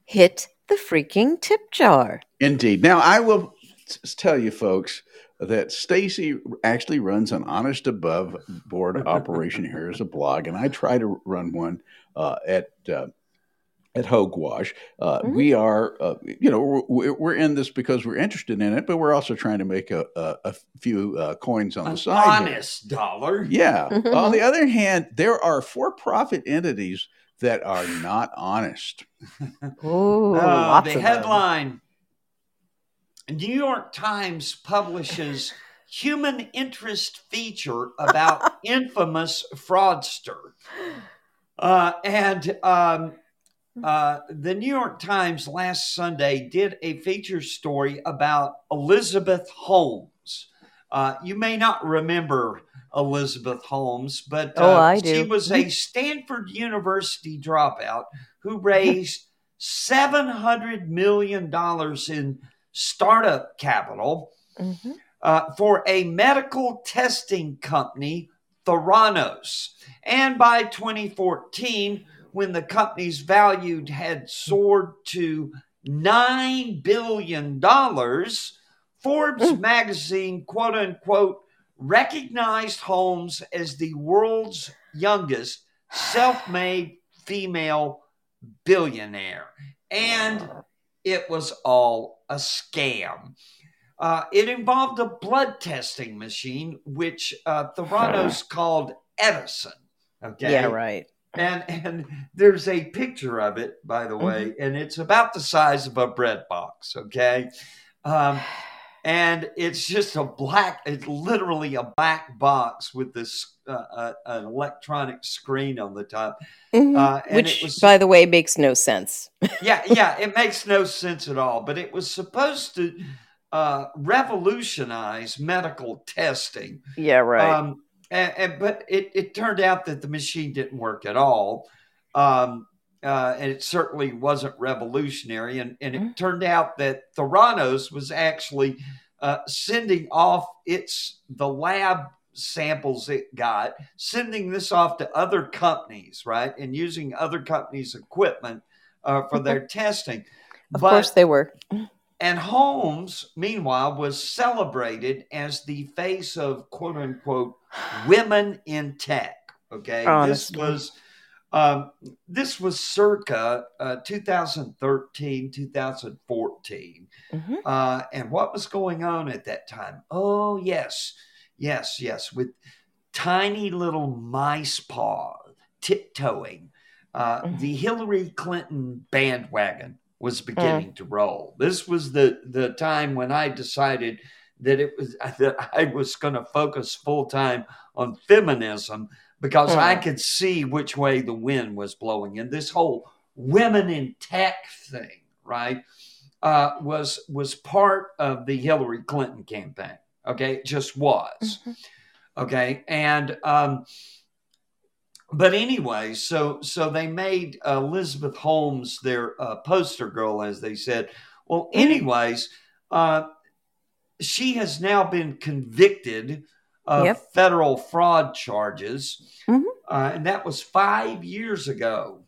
S3: Hit the freaking tip jar.
S2: Indeed. Now, I will t- tell you, folks, that Stacy actually runs an honest above board <laughs> operation here as a blog, and I try to run one uh, at. Uh, at Hogewash, uh,
S3: Mhm.
S2: we are, uh, you know, we're, we're in this because we're interested in it, but we're also trying to make a, a, a few uh, coins on the
S1: An
S2: side. here.
S1: honest dollar.
S2: Yeah. <laughs> On the other hand, there are for-profit entities that are not honest. <laughs>
S3: Ooh,
S1: Uh,
S3: lots
S1: the
S3: of them.
S1: New York Times publishes human interest feature about <laughs> infamous fraudster. Uh, and um, uh, the New York Times last Sunday did a feature story about Elizabeth Holmes. Uh, you may not remember Elizabeth Holmes, but
S3: Oh,
S1: uh, she was a Stanford University dropout who raised $700 million in startup capital
S3: Mhm.
S1: uh, for a medical testing company, Theranos. And by 2014, when the company's value had soared to $9 billion, Forbes
S3: Mm.
S1: magazine, quote unquote, recognized Holmes as the world's youngest self made female billionaire. And it was all a scam. Uh, it involved a blood testing machine, which uh, Theranos <sighs> called Edison. Okay.
S3: Yeah, right.
S1: And and there's a picture of it, by the way, and it's about the size of a bread box. Okay. Um, <sighs> <sighs> and it's just a black it's literally a black box with this uh, uh, an electronic screen on the top
S3: Mhm.
S1: uh, and
S3: Which,
S1: it was
S3: by the way, makes no sense.
S1: yeah <laughs> yeah it makes no sense at all but it was supposed to uh, revolutionize medical testing
S3: Yeah, right.
S1: um, and, and but it, it turned out that the machine didn't work at all. Um, uh, and it certainly wasn't revolutionary. And, and it turned out that Theranos was actually uh, sending off its the lab samples it got, sending this off to other companies, right, and using other companies' equipment uh, for their <laughs> testing.
S3: of
S1: But-
S3: course they were.
S1: and Holmes, meanwhile, was celebrated as the face of quote unquote women in tech. Okay.
S3: Honestly.
S1: This was um, this was circa uh, 2013, 2014.
S3: Mhm.
S1: Uh, and what was going on at that time? Oh, yes, yes, yes, with tiny little mice paw tiptoeing. Uh,
S3: Mhm.
S1: The Hillary Clinton bandwagon was beginning to roll. This was the the time when I decided that it was <laughs> that I was going to focus full time on feminism because I
S3: Mm.
S1: could see which way the wind was blowing, and this whole women in tech thing, right, uh, was was part of the Hillary Clinton campaign. Okay, it just was.
S3: Mhm.
S1: Okay, and um, but anyway, so so they made Elizabeth Holmes their uh, poster girl, as they said. Well,
S3: Mhm.
S1: anyways, uh, she has now been convicted of
S3: Yep.
S1: federal fraud charges,
S3: Mhm.
S1: uh, and that was five years ago.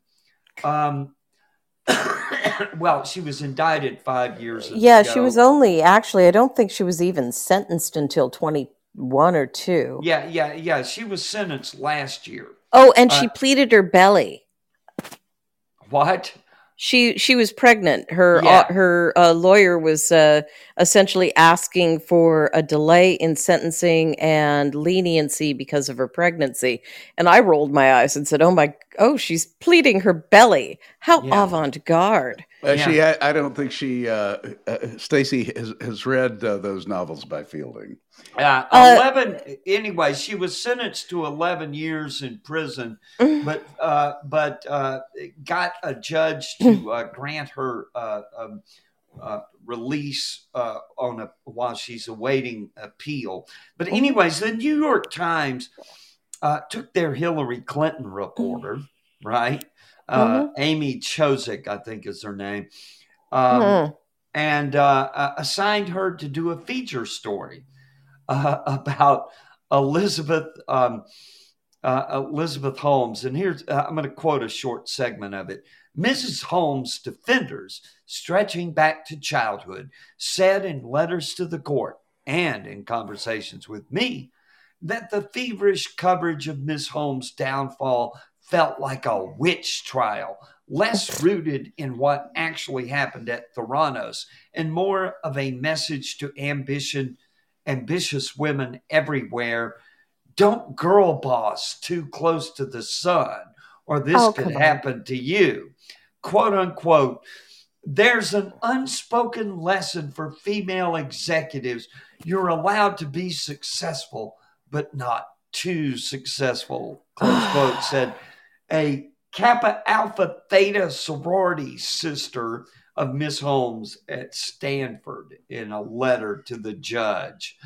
S1: Um, <coughs> well, she was indicted five years. Ago.
S3: Yeah,
S1: ago.
S3: she was only actually. I don't think she was even sentenced until twenty one or two.
S1: Yeah, yeah, yeah. She was sentenced last year.
S3: Oh, and she
S1: Uh,
S3: pleaded her belly.
S1: What?
S3: She she was pregnant. Her
S1: Yeah.
S3: uh, her uh, lawyer was uh, essentially asking for a delay in sentencing and leniency because of her pregnancy. And I rolled my eyes and said, "Oh my! Oh, she's pleading her belly. How
S1: Yeah.
S3: avant garde!"
S2: Uh,
S1: Yeah.
S2: She, I, I don't think she, uh, uh, Stacy has, has read uh, those novels by Fielding.
S1: Uh,
S3: Uh,
S1: 11 anyway she was sentenced to 11 years in prison
S3: Mm.
S1: but uh, but uh, got a judge to uh, grant her uh, um, uh, release uh, on a while she's awaiting appeal but
S3: Mm.
S1: anyways the new york times uh, took their hillary clinton reporter right uh, amy chozick i think is her name um,
S3: Mhm.
S1: and uh, uh, assigned her to do a feature story uh, <laughs> about Elizabeth um, uh, Elizabeth Holmes. And here's uh, I'm going to quote a short segment of it. Mrs. Holmes' defenders, stretching back to childhood, said in letters to the court and in conversations with me that the feverish coverage of Miss Holmes' downfall felt like a witch trial, less rooted in what actually happened at Theranos and more of a message to ambition, ambitious women everywhere. Don't girl boss too close to the sun, or this
S3: Oh,
S1: could happen to you. Quote unquote. There's an unspoken lesson for female executives. You're allowed to be successful, but not too successful. Close quote <sighs> said a Kappa Alpha Theta sorority sister of Miss Holmes at Stanford in a letter to the judge.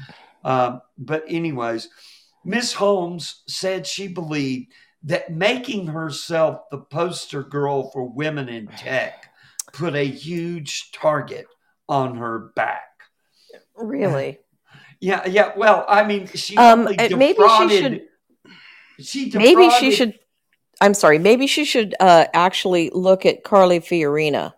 S1: Um, but, anyways, Miss Holmes said she believed that making herself the poster girl for women in tech put a huge target on her back.
S3: Really?
S1: Yeah, yeah. Well, I mean, she
S3: Um,
S1: only
S3: uh, maybe she should-
S1: She
S3: Maybe she should. I'm sorry. Maybe she should uh, actually look at Carly Fiorina.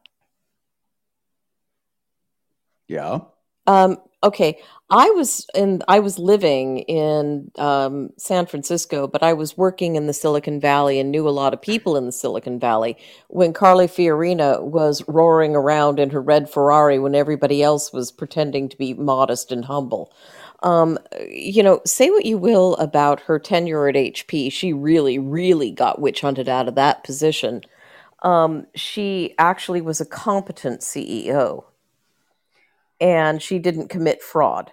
S2: Yeah.
S3: Um, okay, I was in I was living in um, San Francisco, but I was working in the Silicon Valley and knew a lot of people in the Silicon Valley when Carly Fiorina was roaring around in her red Ferrari when everybody else was pretending to be modest and humble. Um, you know, say what you will about her tenure at HP, she really, really got witch hunted out of that position. Um, she actually was a competent CEO and she didn't commit fraud.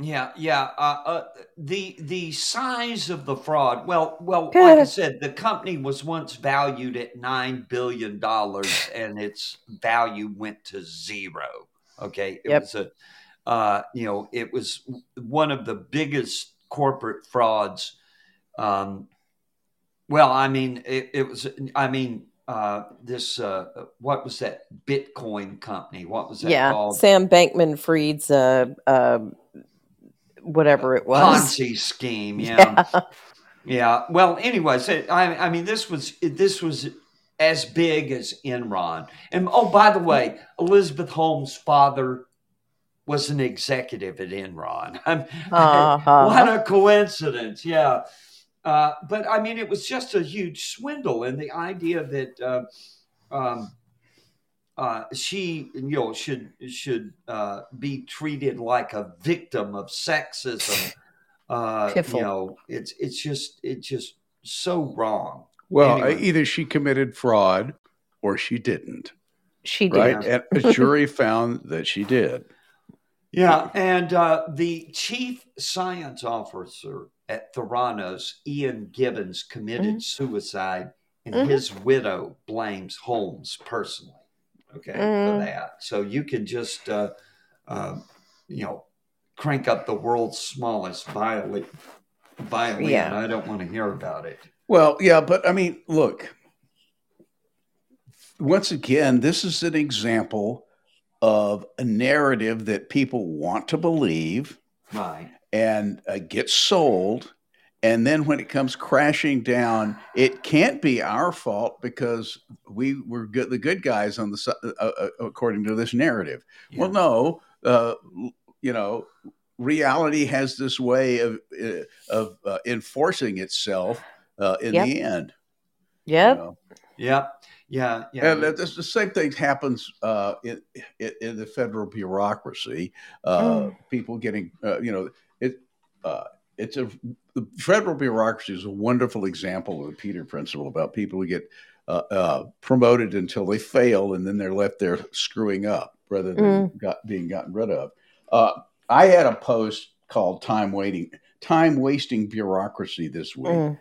S1: Yeah, yeah. Uh, uh, the the size of the fraud. Well, well, like I said, the company was once valued at nine billion dollars, <sighs> and its value went to zero. Okay, it
S3: Yep.
S1: was a, uh, you know, it was one of the biggest corporate frauds. Um, well, I mean, it, it was. I mean, uh, this uh, what was that Bitcoin company? What was that
S3: Yeah,
S1: called?
S3: Sam Bankman Fried's uh, uh, whatever it was.
S1: Ponzi scheme. Yeah. <laughs> Yeah. Well, anyways, I, I mean, this was this was as big as Enron. And oh, by the way, Elizabeth Holmes' father was an executive at Enron. <laughs>
S3: Uh-huh. <laughs>
S1: What a coincidence! Yeah. Uh, but I mean, it was just a huge swindle, and the idea that uh, um, uh, she, you know, should should uh, be treated like a victim of sexism. <laughs> Uh, you know, it's it's just it's just so wrong.
S2: Well,
S1: Anyway.
S2: either she committed fraud or she didn't,
S3: She did.
S2: right? And a jury <laughs> found that she did.
S1: Yeah, and uh, the chief science officer at Theranos, Ian Gibbons, committed suicide, and
S3: Mhm.
S1: his widow blames Holmes personally. Okay, for
S3: Mm.
S1: that. So you can just, uh, uh, you know, crank up the world's smallest violin. Violin.
S3: Yeah.
S1: I don't want to hear about it.
S2: Well, yeah, but I mean, look, once again, this is an example of a narrative that people want to believe
S1: Right.
S2: And uh, get sold. And then when it comes crashing down, it can't be our fault because we were good, the good guys on the uh, uh, according to this narrative. Well, no, uh, you know, reality has this way of uh, of uh, enforcing itself uh, in
S3: Yep.
S2: the end. you
S3: Yep.
S2: know.
S1: Yep. Yeah. Yeah.
S2: And that- the same thing happens uh, in, in in the federal bureaucracy. Uh, People getting, uh, you know, it. Uh, it's a the federal bureaucracy is a wonderful example of the Peter principle about people who get uh, uh, promoted until they fail and then they're left there screwing up rather than got, being gotten rid of. Uh, I had a post called "Time Waiting, Time Wasting Bureaucracy" this week.
S3: Mm.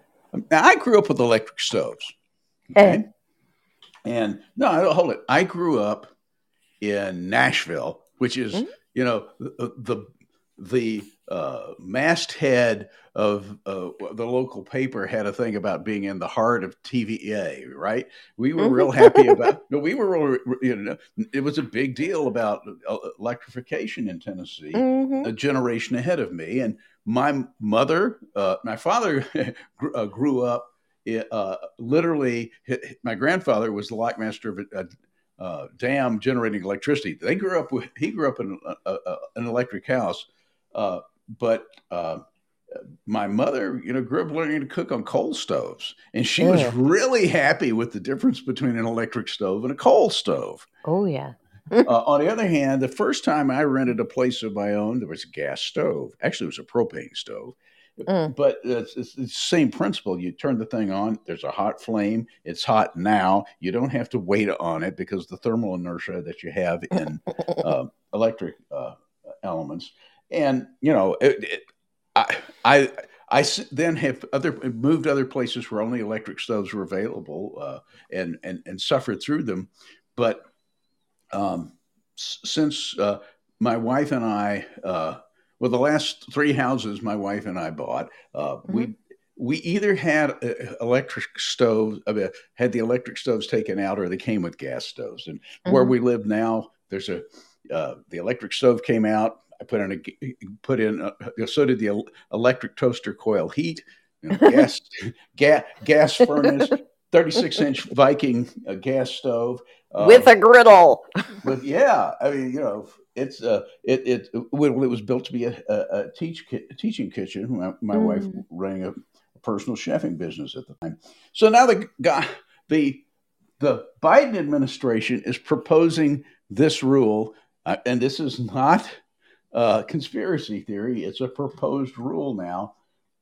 S2: Now, I grew up with electric stoves.
S3: Eh.
S2: And no, I- hold it. I grew up in Nashville, which is,
S3: Mm.
S2: you know, the the, the uh, masthead of uh, the local paper had a thing about being in the heart of TVA, right? We were real happy about. <laughs> No, we were real. You know, it was a big deal about uh, electrification in Tennessee
S3: Mhm.
S2: a generation ahead of me. And my mother, uh, my father <laughs> grew, uh, grew up uh, literally, my grandfather was the lockmaster of a, uh dam generating electricity. They grew up with, he grew up in a, a- an electric house. Uh, but uh, my mother, you know, grew up learning to cook on coal stoves. And she was really happy with the difference between an electric stove and a coal stove.
S3: Oh yeah.
S2: Uh, on the other hand, the first time I rented a place of my own, there was a gas stove. Actually, it was a propane stove.
S3: Mm.
S2: But it's, it's the same principle. You turn the thing on, there's a hot flame. It's hot now. You don't have to wait on it because the thermal inertia that you have in <laughs> uh, electric uh, elements. And, you know, it, it, I, I, I then have other moved other places where only electric stoves were available uh, and, and, and suffered through them. But um, s- since uh, my wife and I, uh, well, the last three houses my wife and I bought, uh, we we either had uh, electric stoves, I had the electric stoves taken out, or they came with gas stoves. And where
S3: Mhm.
S2: we live now, there's a uh, the electric stove came out. I put in a put in a, so did the electric toaster coil heat, you know, gas <laughs> gas gas furnace, 36 inch Viking uh, gas stove. Uh,
S3: With a griddle.
S2: but yeah, I mean, you know, it's uh, it it it was built to be a, a, a teach ki- teaching kitchen. My, my wife
S3: Mm.
S2: running a, personal chefing business at the time. So now the guy, the the Biden administration is proposing this rule, uh, and this is not uh, conspiracy theory. It's a proposed rule now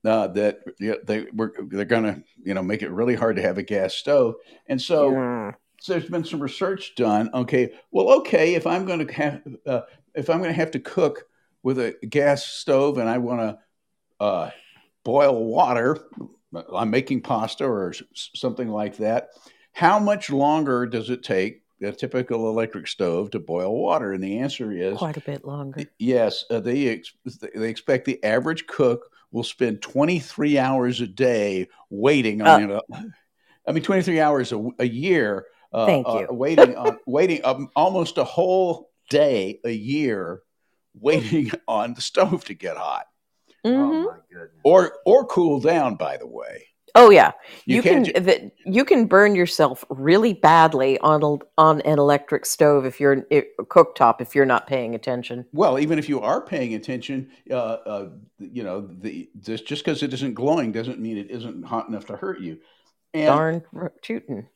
S2: uh, that you know, they were they're going to you know make it really hard to have a gas stove, and so
S3: Mm.
S2: so there's been some research done. Okay, well, okay, if I'm going to have uh, if I'm going to have to cook with a gas stove and I want to uh, boil water, I'm making pasta or s- something like that. How much longer does it take a typical electric stove to boil water? And the answer is
S3: Quite a bit longer.
S2: yes. Uh, they ex- they expect the average cook will spend 23 hours a day waiting on. you know, I mean, 23 hours a, a year. Uh,
S3: Thank
S2: uh,
S3: you. <laughs>
S2: waiting on waiting um, almost a whole day a year waiting <laughs> on the stove to get hot
S3: Mhm.
S1: Oh my goodness.
S2: or or cool down. By the way,
S3: Oh yeah,
S2: You
S3: you, can
S2: ju-
S3: the, you can burn yourself really badly on a, on an electric stove if you're a cooktop if you're not paying attention.
S2: well, even if you are paying attention, uh, uh, you know, the just just because it isn't glowing doesn't mean it isn't hot enough to hurt you. And
S3: Darn tootin'.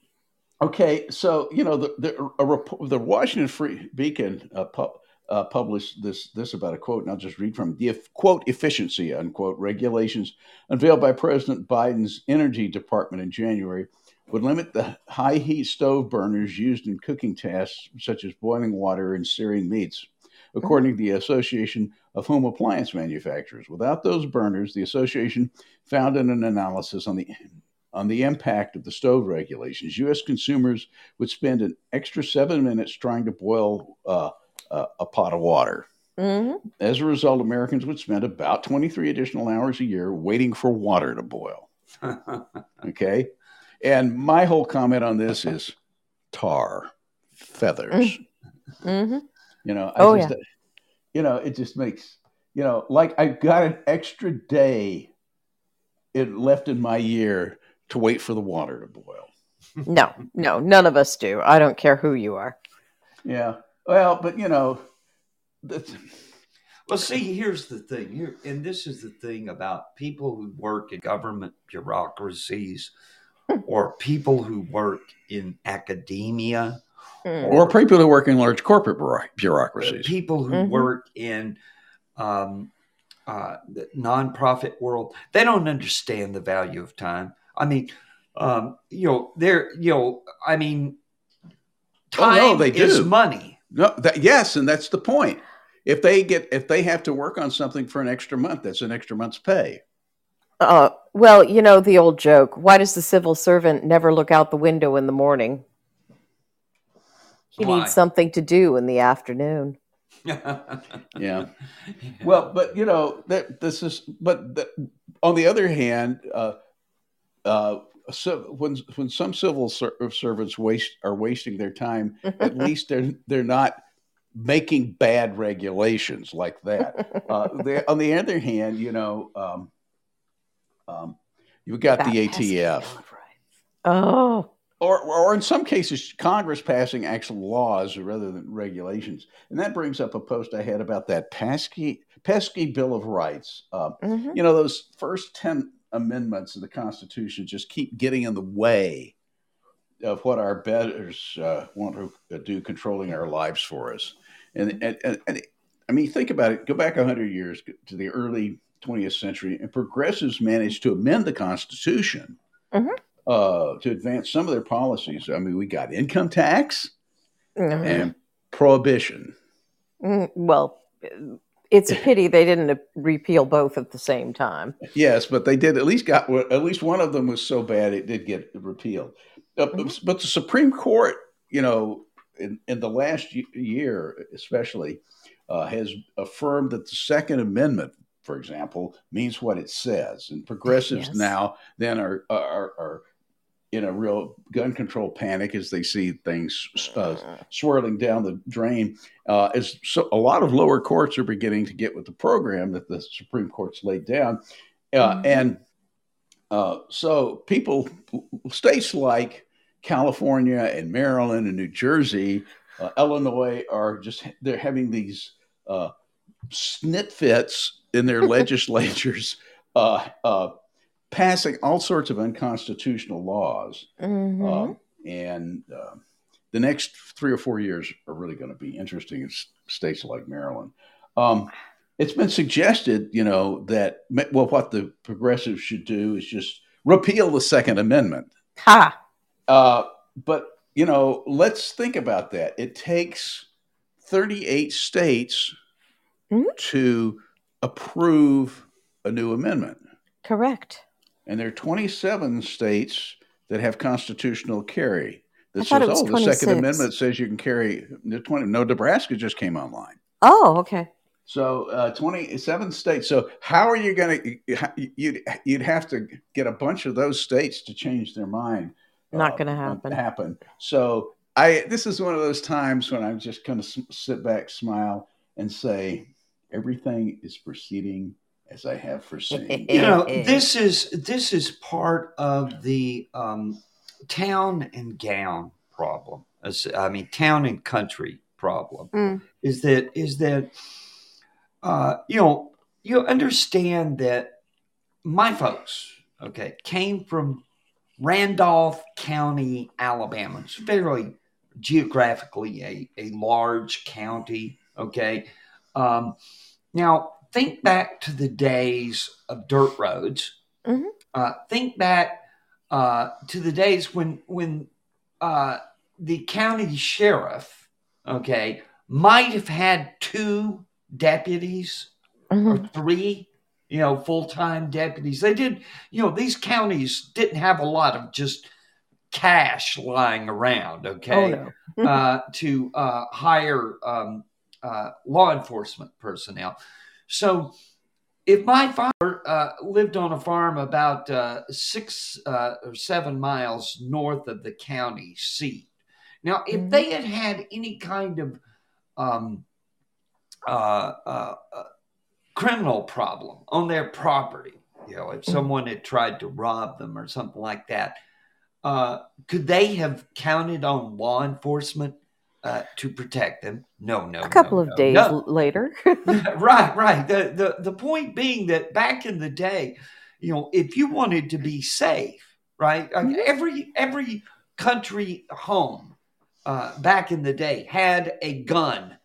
S2: Okay, so you know the the, a the Washington Free Beacon uh, pu- uh, published this this about a quote, and I'll just read from the quote efficiency unquote regulations unveiled by President Biden's Energy Department in January would limit the high heat stove burners used in cooking tasks such as boiling water and searing meats. According to the Association of Home Appliance Manufacturers, without those burners, the association found in an analysis on the on the impact of the stove regulations, U.S. consumers would spend an extra seven minutes trying to boil uh, uh, a pot of water.
S3: hmm
S2: As a result, Americans would spend about 23 additional hours a year waiting for water to boil. <laughs> Okay. And my whole comment on this is tar, feathers.
S3: hmm
S2: You know, I
S3: Oh,
S2: just, you know, it just makes, you know, like I got an extra day it left in my year to wait for the water to boil.
S3: No, no, none of us do. I don't care who you are.
S2: Yeah. Well, but you know, that's,
S1: Well, see, here's the thing here, and this is the thing about people who work in government bureaucracies or people who work in academia,
S3: Mm.
S2: or people who work in large corporate bureaucracies.
S1: people who
S3: Mhm.
S1: work in um, uh, the nonprofit world. They don't understand the value of time. I mean, um, you know, they're, you know, I mean,
S2: Oh,
S1: time
S2: no, they
S1: is
S2: do.
S1: money.
S2: No, that, yes, and that's the point. If they get if they have to work on something for an extra month, that's an extra month's pay.
S3: Uh, well, you know the old joke. Why does the civil servant never look out the window in the morning? He
S1: Why?
S3: needs something to do in the afternoon. <laughs>
S2: Yeah. <laughs> Well, but you know that this is. But the, on the other hand, uh, uh, so when when some civil ser- servants waste are wasting their time, at <laughs> least they're they're not making bad regulations like that. Uh, they, on the other hand, you know, um, um, you've got
S3: That
S2: the ATF,
S3: Bill of Rights. Oh,
S2: or or in some cases, Congress passing actual laws rather than regulations, and that brings up a post I had about that pesky pesky Bill of Rights. Uh,
S3: mhm.
S2: you know, those first 10 amendments of the Constitution just keep getting in the way of what our betters uh, want to do controlling our lives for us. And, and, and, and I mean, think about it. Go back 100 years to the early 20th century, and progressives managed to amend the Constitution
S3: Mhm.
S2: uh, to advance some of their policies. I mean, we got income tax
S3: Mhm.
S2: and prohibition.
S3: Mm, well, it's a pity they didn't repeal both at the same time.
S2: Yes, but they did at least got at least one of them was so bad it did get repealed. Uh,
S3: Mhm.
S2: But the Supreme Court, you know, in, in the last year especially, uh, has affirmed that the Second Amendment, for example, means what it says, and progressives
S3: Yes.
S2: now then are are are in a real gun control panic as they see things uh, swirling down the drain. Uh, as so, a lot of lower courts are beginning to get with the program that the Supreme Court's laid down, uh,
S3: Mhm.
S2: and uh, so people, states like California and Maryland and New Jersey, uh, Illinois are just they're having these uh, snit fits in their <laughs> legislatures, uh, uh, passing all sorts of unconstitutional laws,
S3: Mhm.
S2: um, and uh, the next three or four years are really going to be interesting in states like Maryland. Um, it's been suggested, you know, that well, what the progressives should do is just repeal the Second Amendment.
S3: Ha.
S2: Uh, but you know, let's think about that. It takes 38 states
S3: Mhm.
S2: to approve a new amendment,
S3: Correct.
S2: And there are 27 states that have constitutional carry. That says, oh, the Second Amendment says you can carry the 20. No, Nebraska just came online.
S3: Oh, okay.
S2: So uh, 27 states. So how are you going to? You'd you'd have to get a bunch of those states to change their mind.
S3: Not
S2: uh,
S3: gonna happen.
S2: Happen. So I this is one of those times when I'm just going to sit back, smile, and say everything is proceeding as I have for foreseen. <laughs>
S1: you know this is this is part of the um, town and gown problem. As- i mean town and country problem.
S3: Mm.
S1: is that is that uh, you know you understand that my folks okay came from randolph county alabama. It's fairly geographically a, a large county okay? Um, now think back to the days of dirt roads
S3: Mhm.
S1: uh, think back uh, to the days when when uh, the county sheriff okay might have had two deputies or
S3: Mhm.
S1: three you know full-time deputies they did you know these counties didn't have a lot of just cash lying around okay
S3: Oh no.
S1: uh, to uh, hire um, uh, law enforcement personnel. So, if my father uh, lived on a farm about uh, six uh, or seven miles north of the county seat, now if
S3: Mhm.
S1: they had had any kind of um, uh, uh, uh, criminal problem on their property, you know, if someone had tried to rob them or something like that, uh, could they have counted on law enforcement uh, to protect them? No, no.
S3: A couple
S1: no,
S3: of
S1: no,
S3: days
S1: no.
S3: later. <laughs> <laughs>
S1: right, right. The, the the point being that back in the day, you know, if you wanted to be safe, right? I mean, every every country home uh, back in the day had a gun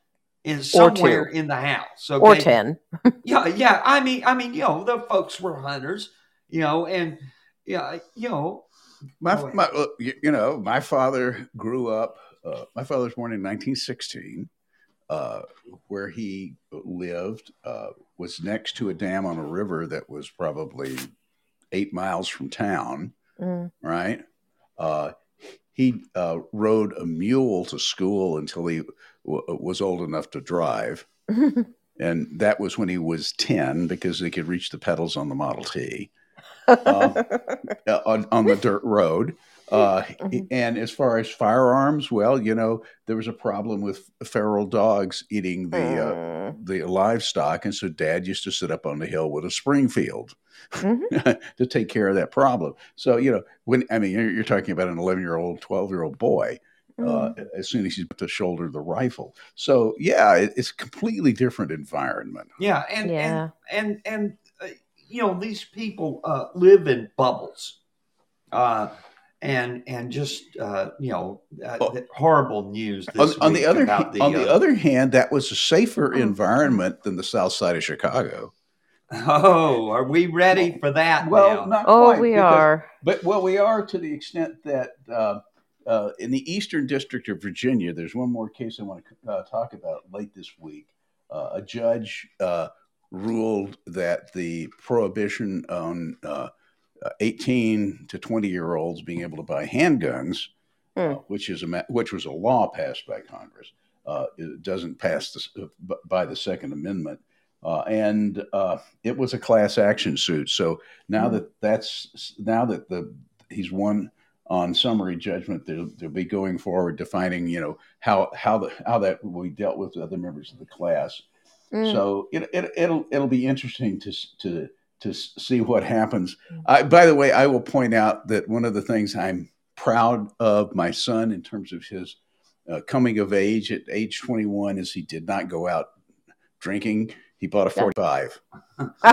S1: in somewhere in the house. Okay?
S3: or 10. <laughs>
S1: Yeah, yeah. I mean, I mean, you know, the folks were hunters, you know, and yeah, you know,
S2: My, my you you know, my father grew up. Uh, my father was born in 1916. Uh, where he lived uh, was next to a dam on a river that was probably eight miles from town.
S3: Mm.
S2: Right. Uh, he uh, rode a mule to school until he w- was old enough to drive, <laughs> and that was when he was 10 because he could reach the pedals on the Model T <laughs> uh, on, on the dirt road. Uh,
S3: Mhm.
S2: And as far as firearms, well, you know, there was a problem with feral dogs eating the uh,
S3: Mm.
S2: the livestock, and so Dad used to sit up on the hill with a Springfield
S3: Mhm. <laughs>
S2: to take care of that problem. So you know, when I mean, you're, you're talking about an 11 year old, 12 year old boy. Uh,
S3: Mm.
S2: as soon as he's about to shoulder the rifle, so yeah, it, it's a completely different environment.
S1: yeah, and
S3: Yeah.
S1: and and and uh, you know, these people uh, live in bubbles, uh, and and just uh, you know, uh, the horrible news.
S2: On,
S1: This
S2: on the other
S1: about
S2: on the
S1: uh,
S2: other hand, that was a safer
S3: Oh.
S2: environment than the South Side of Chicago.
S1: Oh, are we ready for that?
S2: Well,
S1: now?
S2: not
S3: Oh,
S2: quite,
S3: we
S2: because-
S3: are.
S2: But well, we are to the extent that uh, uh, in the Eastern District of Virginia, there's one more case I want to uh, talk about late this week. Uh, a judge uh, ruled that the prohibition on uh, 18 to 20 year olds being able to buy handguns, uh,
S3: Hmm.
S2: which is a which was a law passed by Congress, uh, it doesn't pass this, uh, by the Second Amendment. Uh, and uh, it was a class action suit. So now
S3: Hmm.
S2: that that's now that the he's won on summary judgment, they'll, they'll be going forward defining, you know, how how the how that will be dealt with other members of the class.
S3: Mm.
S2: So it, it it'll it'll be interesting to to to see what happens.
S3: Mm.
S2: I, by the way, I will point out that one of the things I'm proud of my son in terms of his uh, coming of age at age 21 is he did not go out drinking. He bought a 45. <laughs>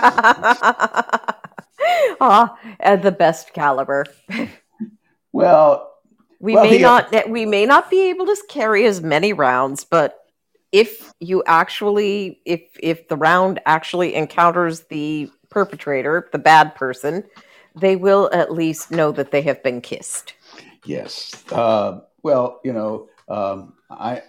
S3: ah, and the best caliber. <laughs>
S2: Well,
S3: We
S2: Well,
S3: may
S2: the, uh,
S3: not we may not be able to carry as many rounds, but if you actually if if the round actually encounters the perpetrator, the bad person, they will at least know that they have been kissed.
S2: yes. Uh, well, you know, um, I.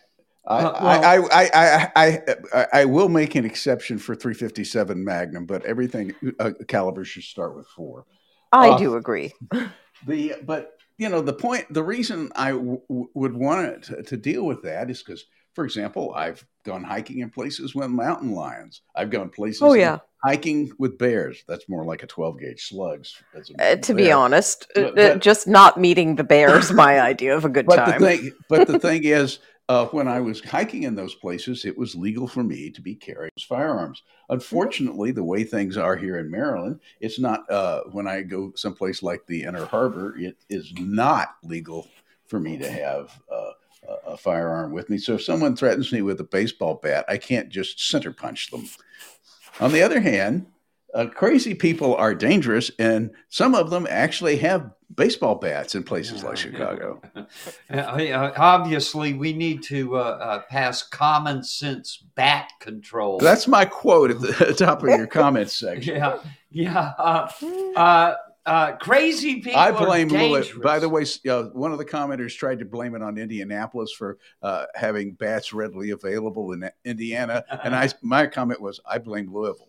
S2: I,
S1: Uh, well-
S2: I, I, I, I, I, I will make an exception for 357 Magnum, but everything uh, caliber should start with four.
S3: I
S2: Uh,
S3: do agree. <laughs>
S2: The but you know the point, the reason I w- w- would want to, to deal with that is because, for example, I've gone hiking in places with mountain lions. I've gone places.
S3: Oh yeah.
S2: hiking with bears. That's more like a 12 gauge slugs.
S3: Uh, to be honest,
S2: But-
S3: uh,
S2: but-
S3: just not meeting the bear is my <laughs> idea of a good
S2: but
S3: time.
S2: the thing, but the <laughs> thing is, uh, when I was hiking in those places, it was legal for me to be carrying firearms. Unfortunately, the way things are here in Maryland, it's not. Uh, when I go someplace like the Inner Harbor, it is not legal for me to have uh, a, firearm with me. So if someone threatens me with a baseball bat, I can't just center punch them. On the other hand, uh, crazy people are dangerous, and some of them actually have baseball bats in places like Chicago. <laughs>
S1: Uh, uh, obviously, we need to uh, uh, pass common sense bat control.
S2: That's my quote at the <laughs> top of your comments section.
S1: yeah, yeah. Uh, uh, uh, crazy people.
S2: I blame Louis.
S1: dangerous.
S2: By the way, uh, one of the commenters tried to blame it on Indianapolis for uh, having bats readily available in Indiana, and I <laughs> my comment was I blame Louisville.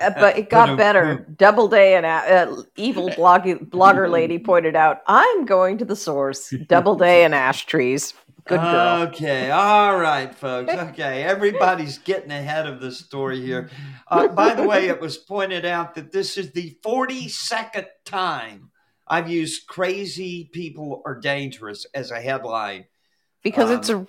S3: Uh, but it got better.
S1: boom.
S3: Doubleday and uh, evil blog- blogger lady <laughs> pointed out, "I'm going to the source. Doubleday and ash trees. Good girl."
S1: Okay, all right, folks. Okay, everybody's getting ahead of the story here. Uh, by the way, it was pointed out that this is the 42nd time I've used crazy people are dangerous as a headline
S3: because
S1: um,
S3: it's a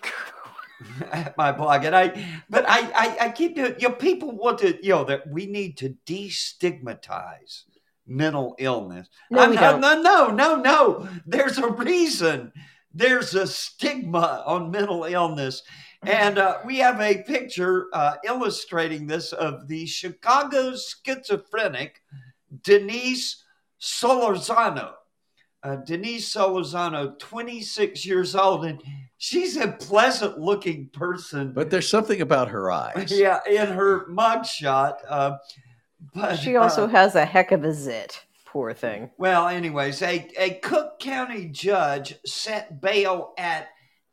S1: at <laughs> my blog. And I, but I, I, I keep doing, you know, people want to, you know, that we need to destigmatize mental illness.
S3: No,
S1: I'm-
S3: we
S1: I'm-
S3: don't.
S1: no, no, no, no. There's a reason. There's a stigma on mental illness. And uh, we have a picture uh, illustrating this of the Chicago schizophrenic Denise Solorzano. Uh, Denise Solorzano, 26 years old, and she's a pleasant looking person.
S2: But there's something about her eyes.
S1: yeah, in her mugshot. Uh, but
S3: she also
S1: uh,
S3: has a heck of a zit. Poor thing.
S1: well, anyways, a, a Cook County judge set bail at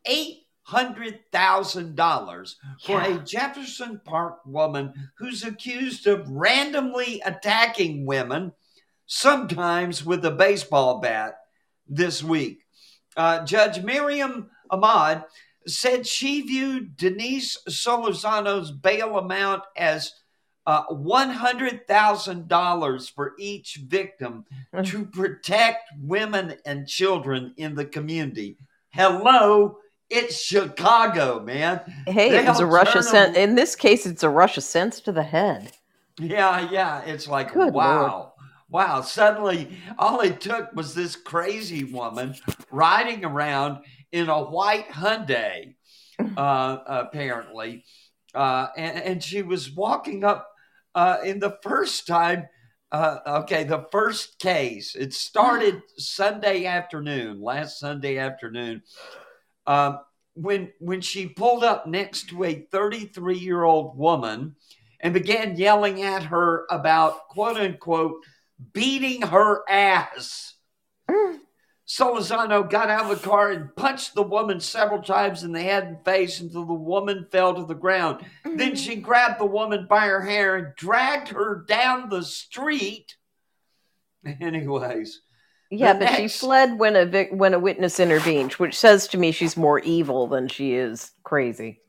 S1: eight hundred thousand dollars for
S3: Yeah.
S1: a Jefferson Park woman who's accused of randomly attacking women, sometimes with a baseball bat. This week, uh, Judge Miriam Ahmad said she viewed Denise Solorzano's bail amount as uh, $100,000 for each victim <laughs> to protect women and children in the community. Hello, it's Chicago, man.
S3: Hey, it was a
S1: They'll
S3: rush of
S1: turn
S3: In this case, it's a rush of sense to the head.
S1: Yeah, yeah. It's like,
S3: Good
S1: wow. Wow. Suddenly, all it took was this crazy woman riding around in a white Hyundai, <laughs> uh, apparently. Uh, and, and she was walking up uh, in the first time. Uh, okay, the first case. It started Sunday afternoon, last Sunday afternoon. Um, when when she pulled up next to a 33 year old woman and began yelling at her about quote unquote beating her ass. Solorzano got out of the car and punched the woman several times in the head and face until the woman fell to the ground. Then she grabbed the woman by her hair and dragged her down the street. <laughs> Anyways,
S3: Yeah, but she fled when a vic- when a witness intervened, which says to me she's more evil than she is crazy.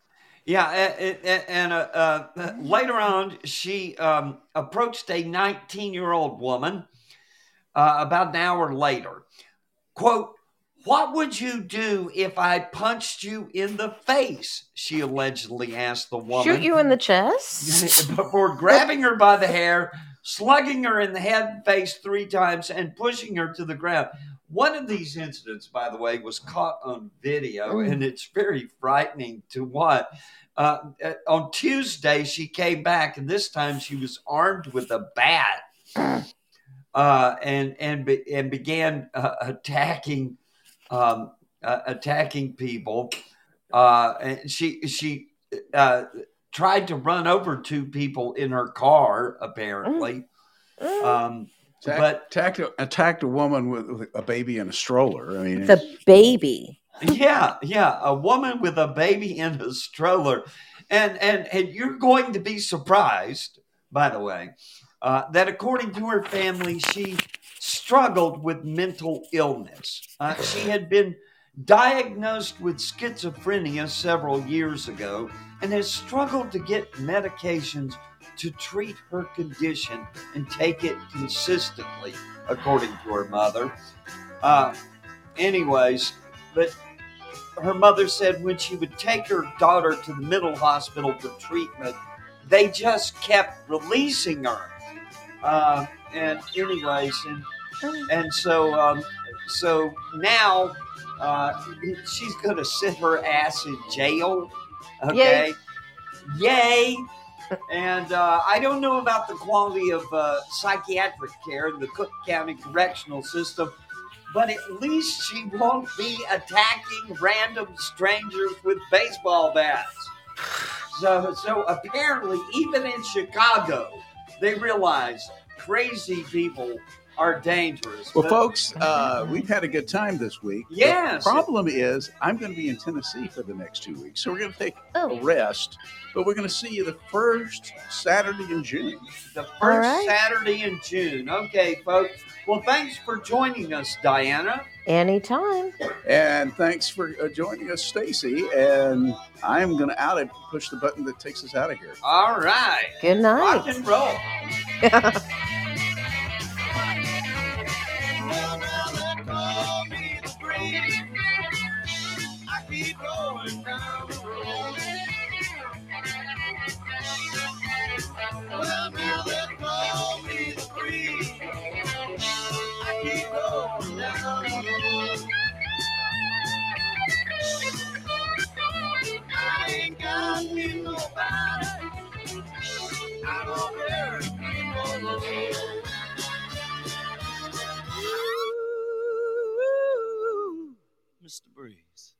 S1: Yeah, a- a- and uh, uh, later on, she um, approached a 19 year old woman uh, about an hour later. Quote, What would you do if I punched you in the face? She allegedly asked the woman.
S3: Shoot you in the chest? <laughs>
S1: before grabbing her by the hair, slugging her in the head and face three times, and pushing her to the ground. One of these incidents, by the way, was caught on video,
S3: Mm.
S1: and it's very frightening to watch. Uh, uh, on Tuesday, she came back, and this time she was armed with a bat, <clears throat> uh, and and be, and began uh, attacking um, uh, attacking people. Uh, and she she uh, tried to run over two people in her car, apparently.
S3: Mm.
S1: Um,
S2: Attack-
S1: but
S2: attacked a, attacked a woman with, with a baby in a stroller. I mean,
S3: the baby.
S1: yeah, yeah, a woman with a baby in a stroller, and and and you're going to be surprised, by the way, uh, that according to her family, she struggled with mental illness. Uh, she had been diagnosed with schizophrenia several years ago and has struggled to get medications to treat her condition and take it consistently, according to her mother. Uh, anyways, but her mother said when she would take her daughter to the mental hospital for treatment, they just kept releasing her. Uh, and anyways, and and so um, so now uh, she's gonna sit her ass in jail. Okay, yay! And uh, I don't know about the quality of uh, psychiatric care in the Cook County Correctional System, but at least she won't be attacking random strangers with baseball bats. So, so apparently, even in Chicago, they realize crazy people are dangerous.
S2: well,
S1: But-
S2: folks, uh, we've had a good time this week.
S1: Yes.
S2: The problem is, I'm going to be in Tennessee for the next two weeks, so we're going to take a
S3: Oh,
S2: rest. But we're going to see you the first Saturday in June.
S1: the first
S3: All right.
S1: Saturday in June. Okay, folks. Well, thanks for joining us, Dianna.
S3: Anytime.
S2: And thanks for uh, joining us, Stacy. And I'm going to out it, push the button that takes us out of here.
S1: All right.
S3: Good night.
S1: Rock and roll. <laughs>
S4: Well, now they call me the breeze. I keep going Mr. Breeze.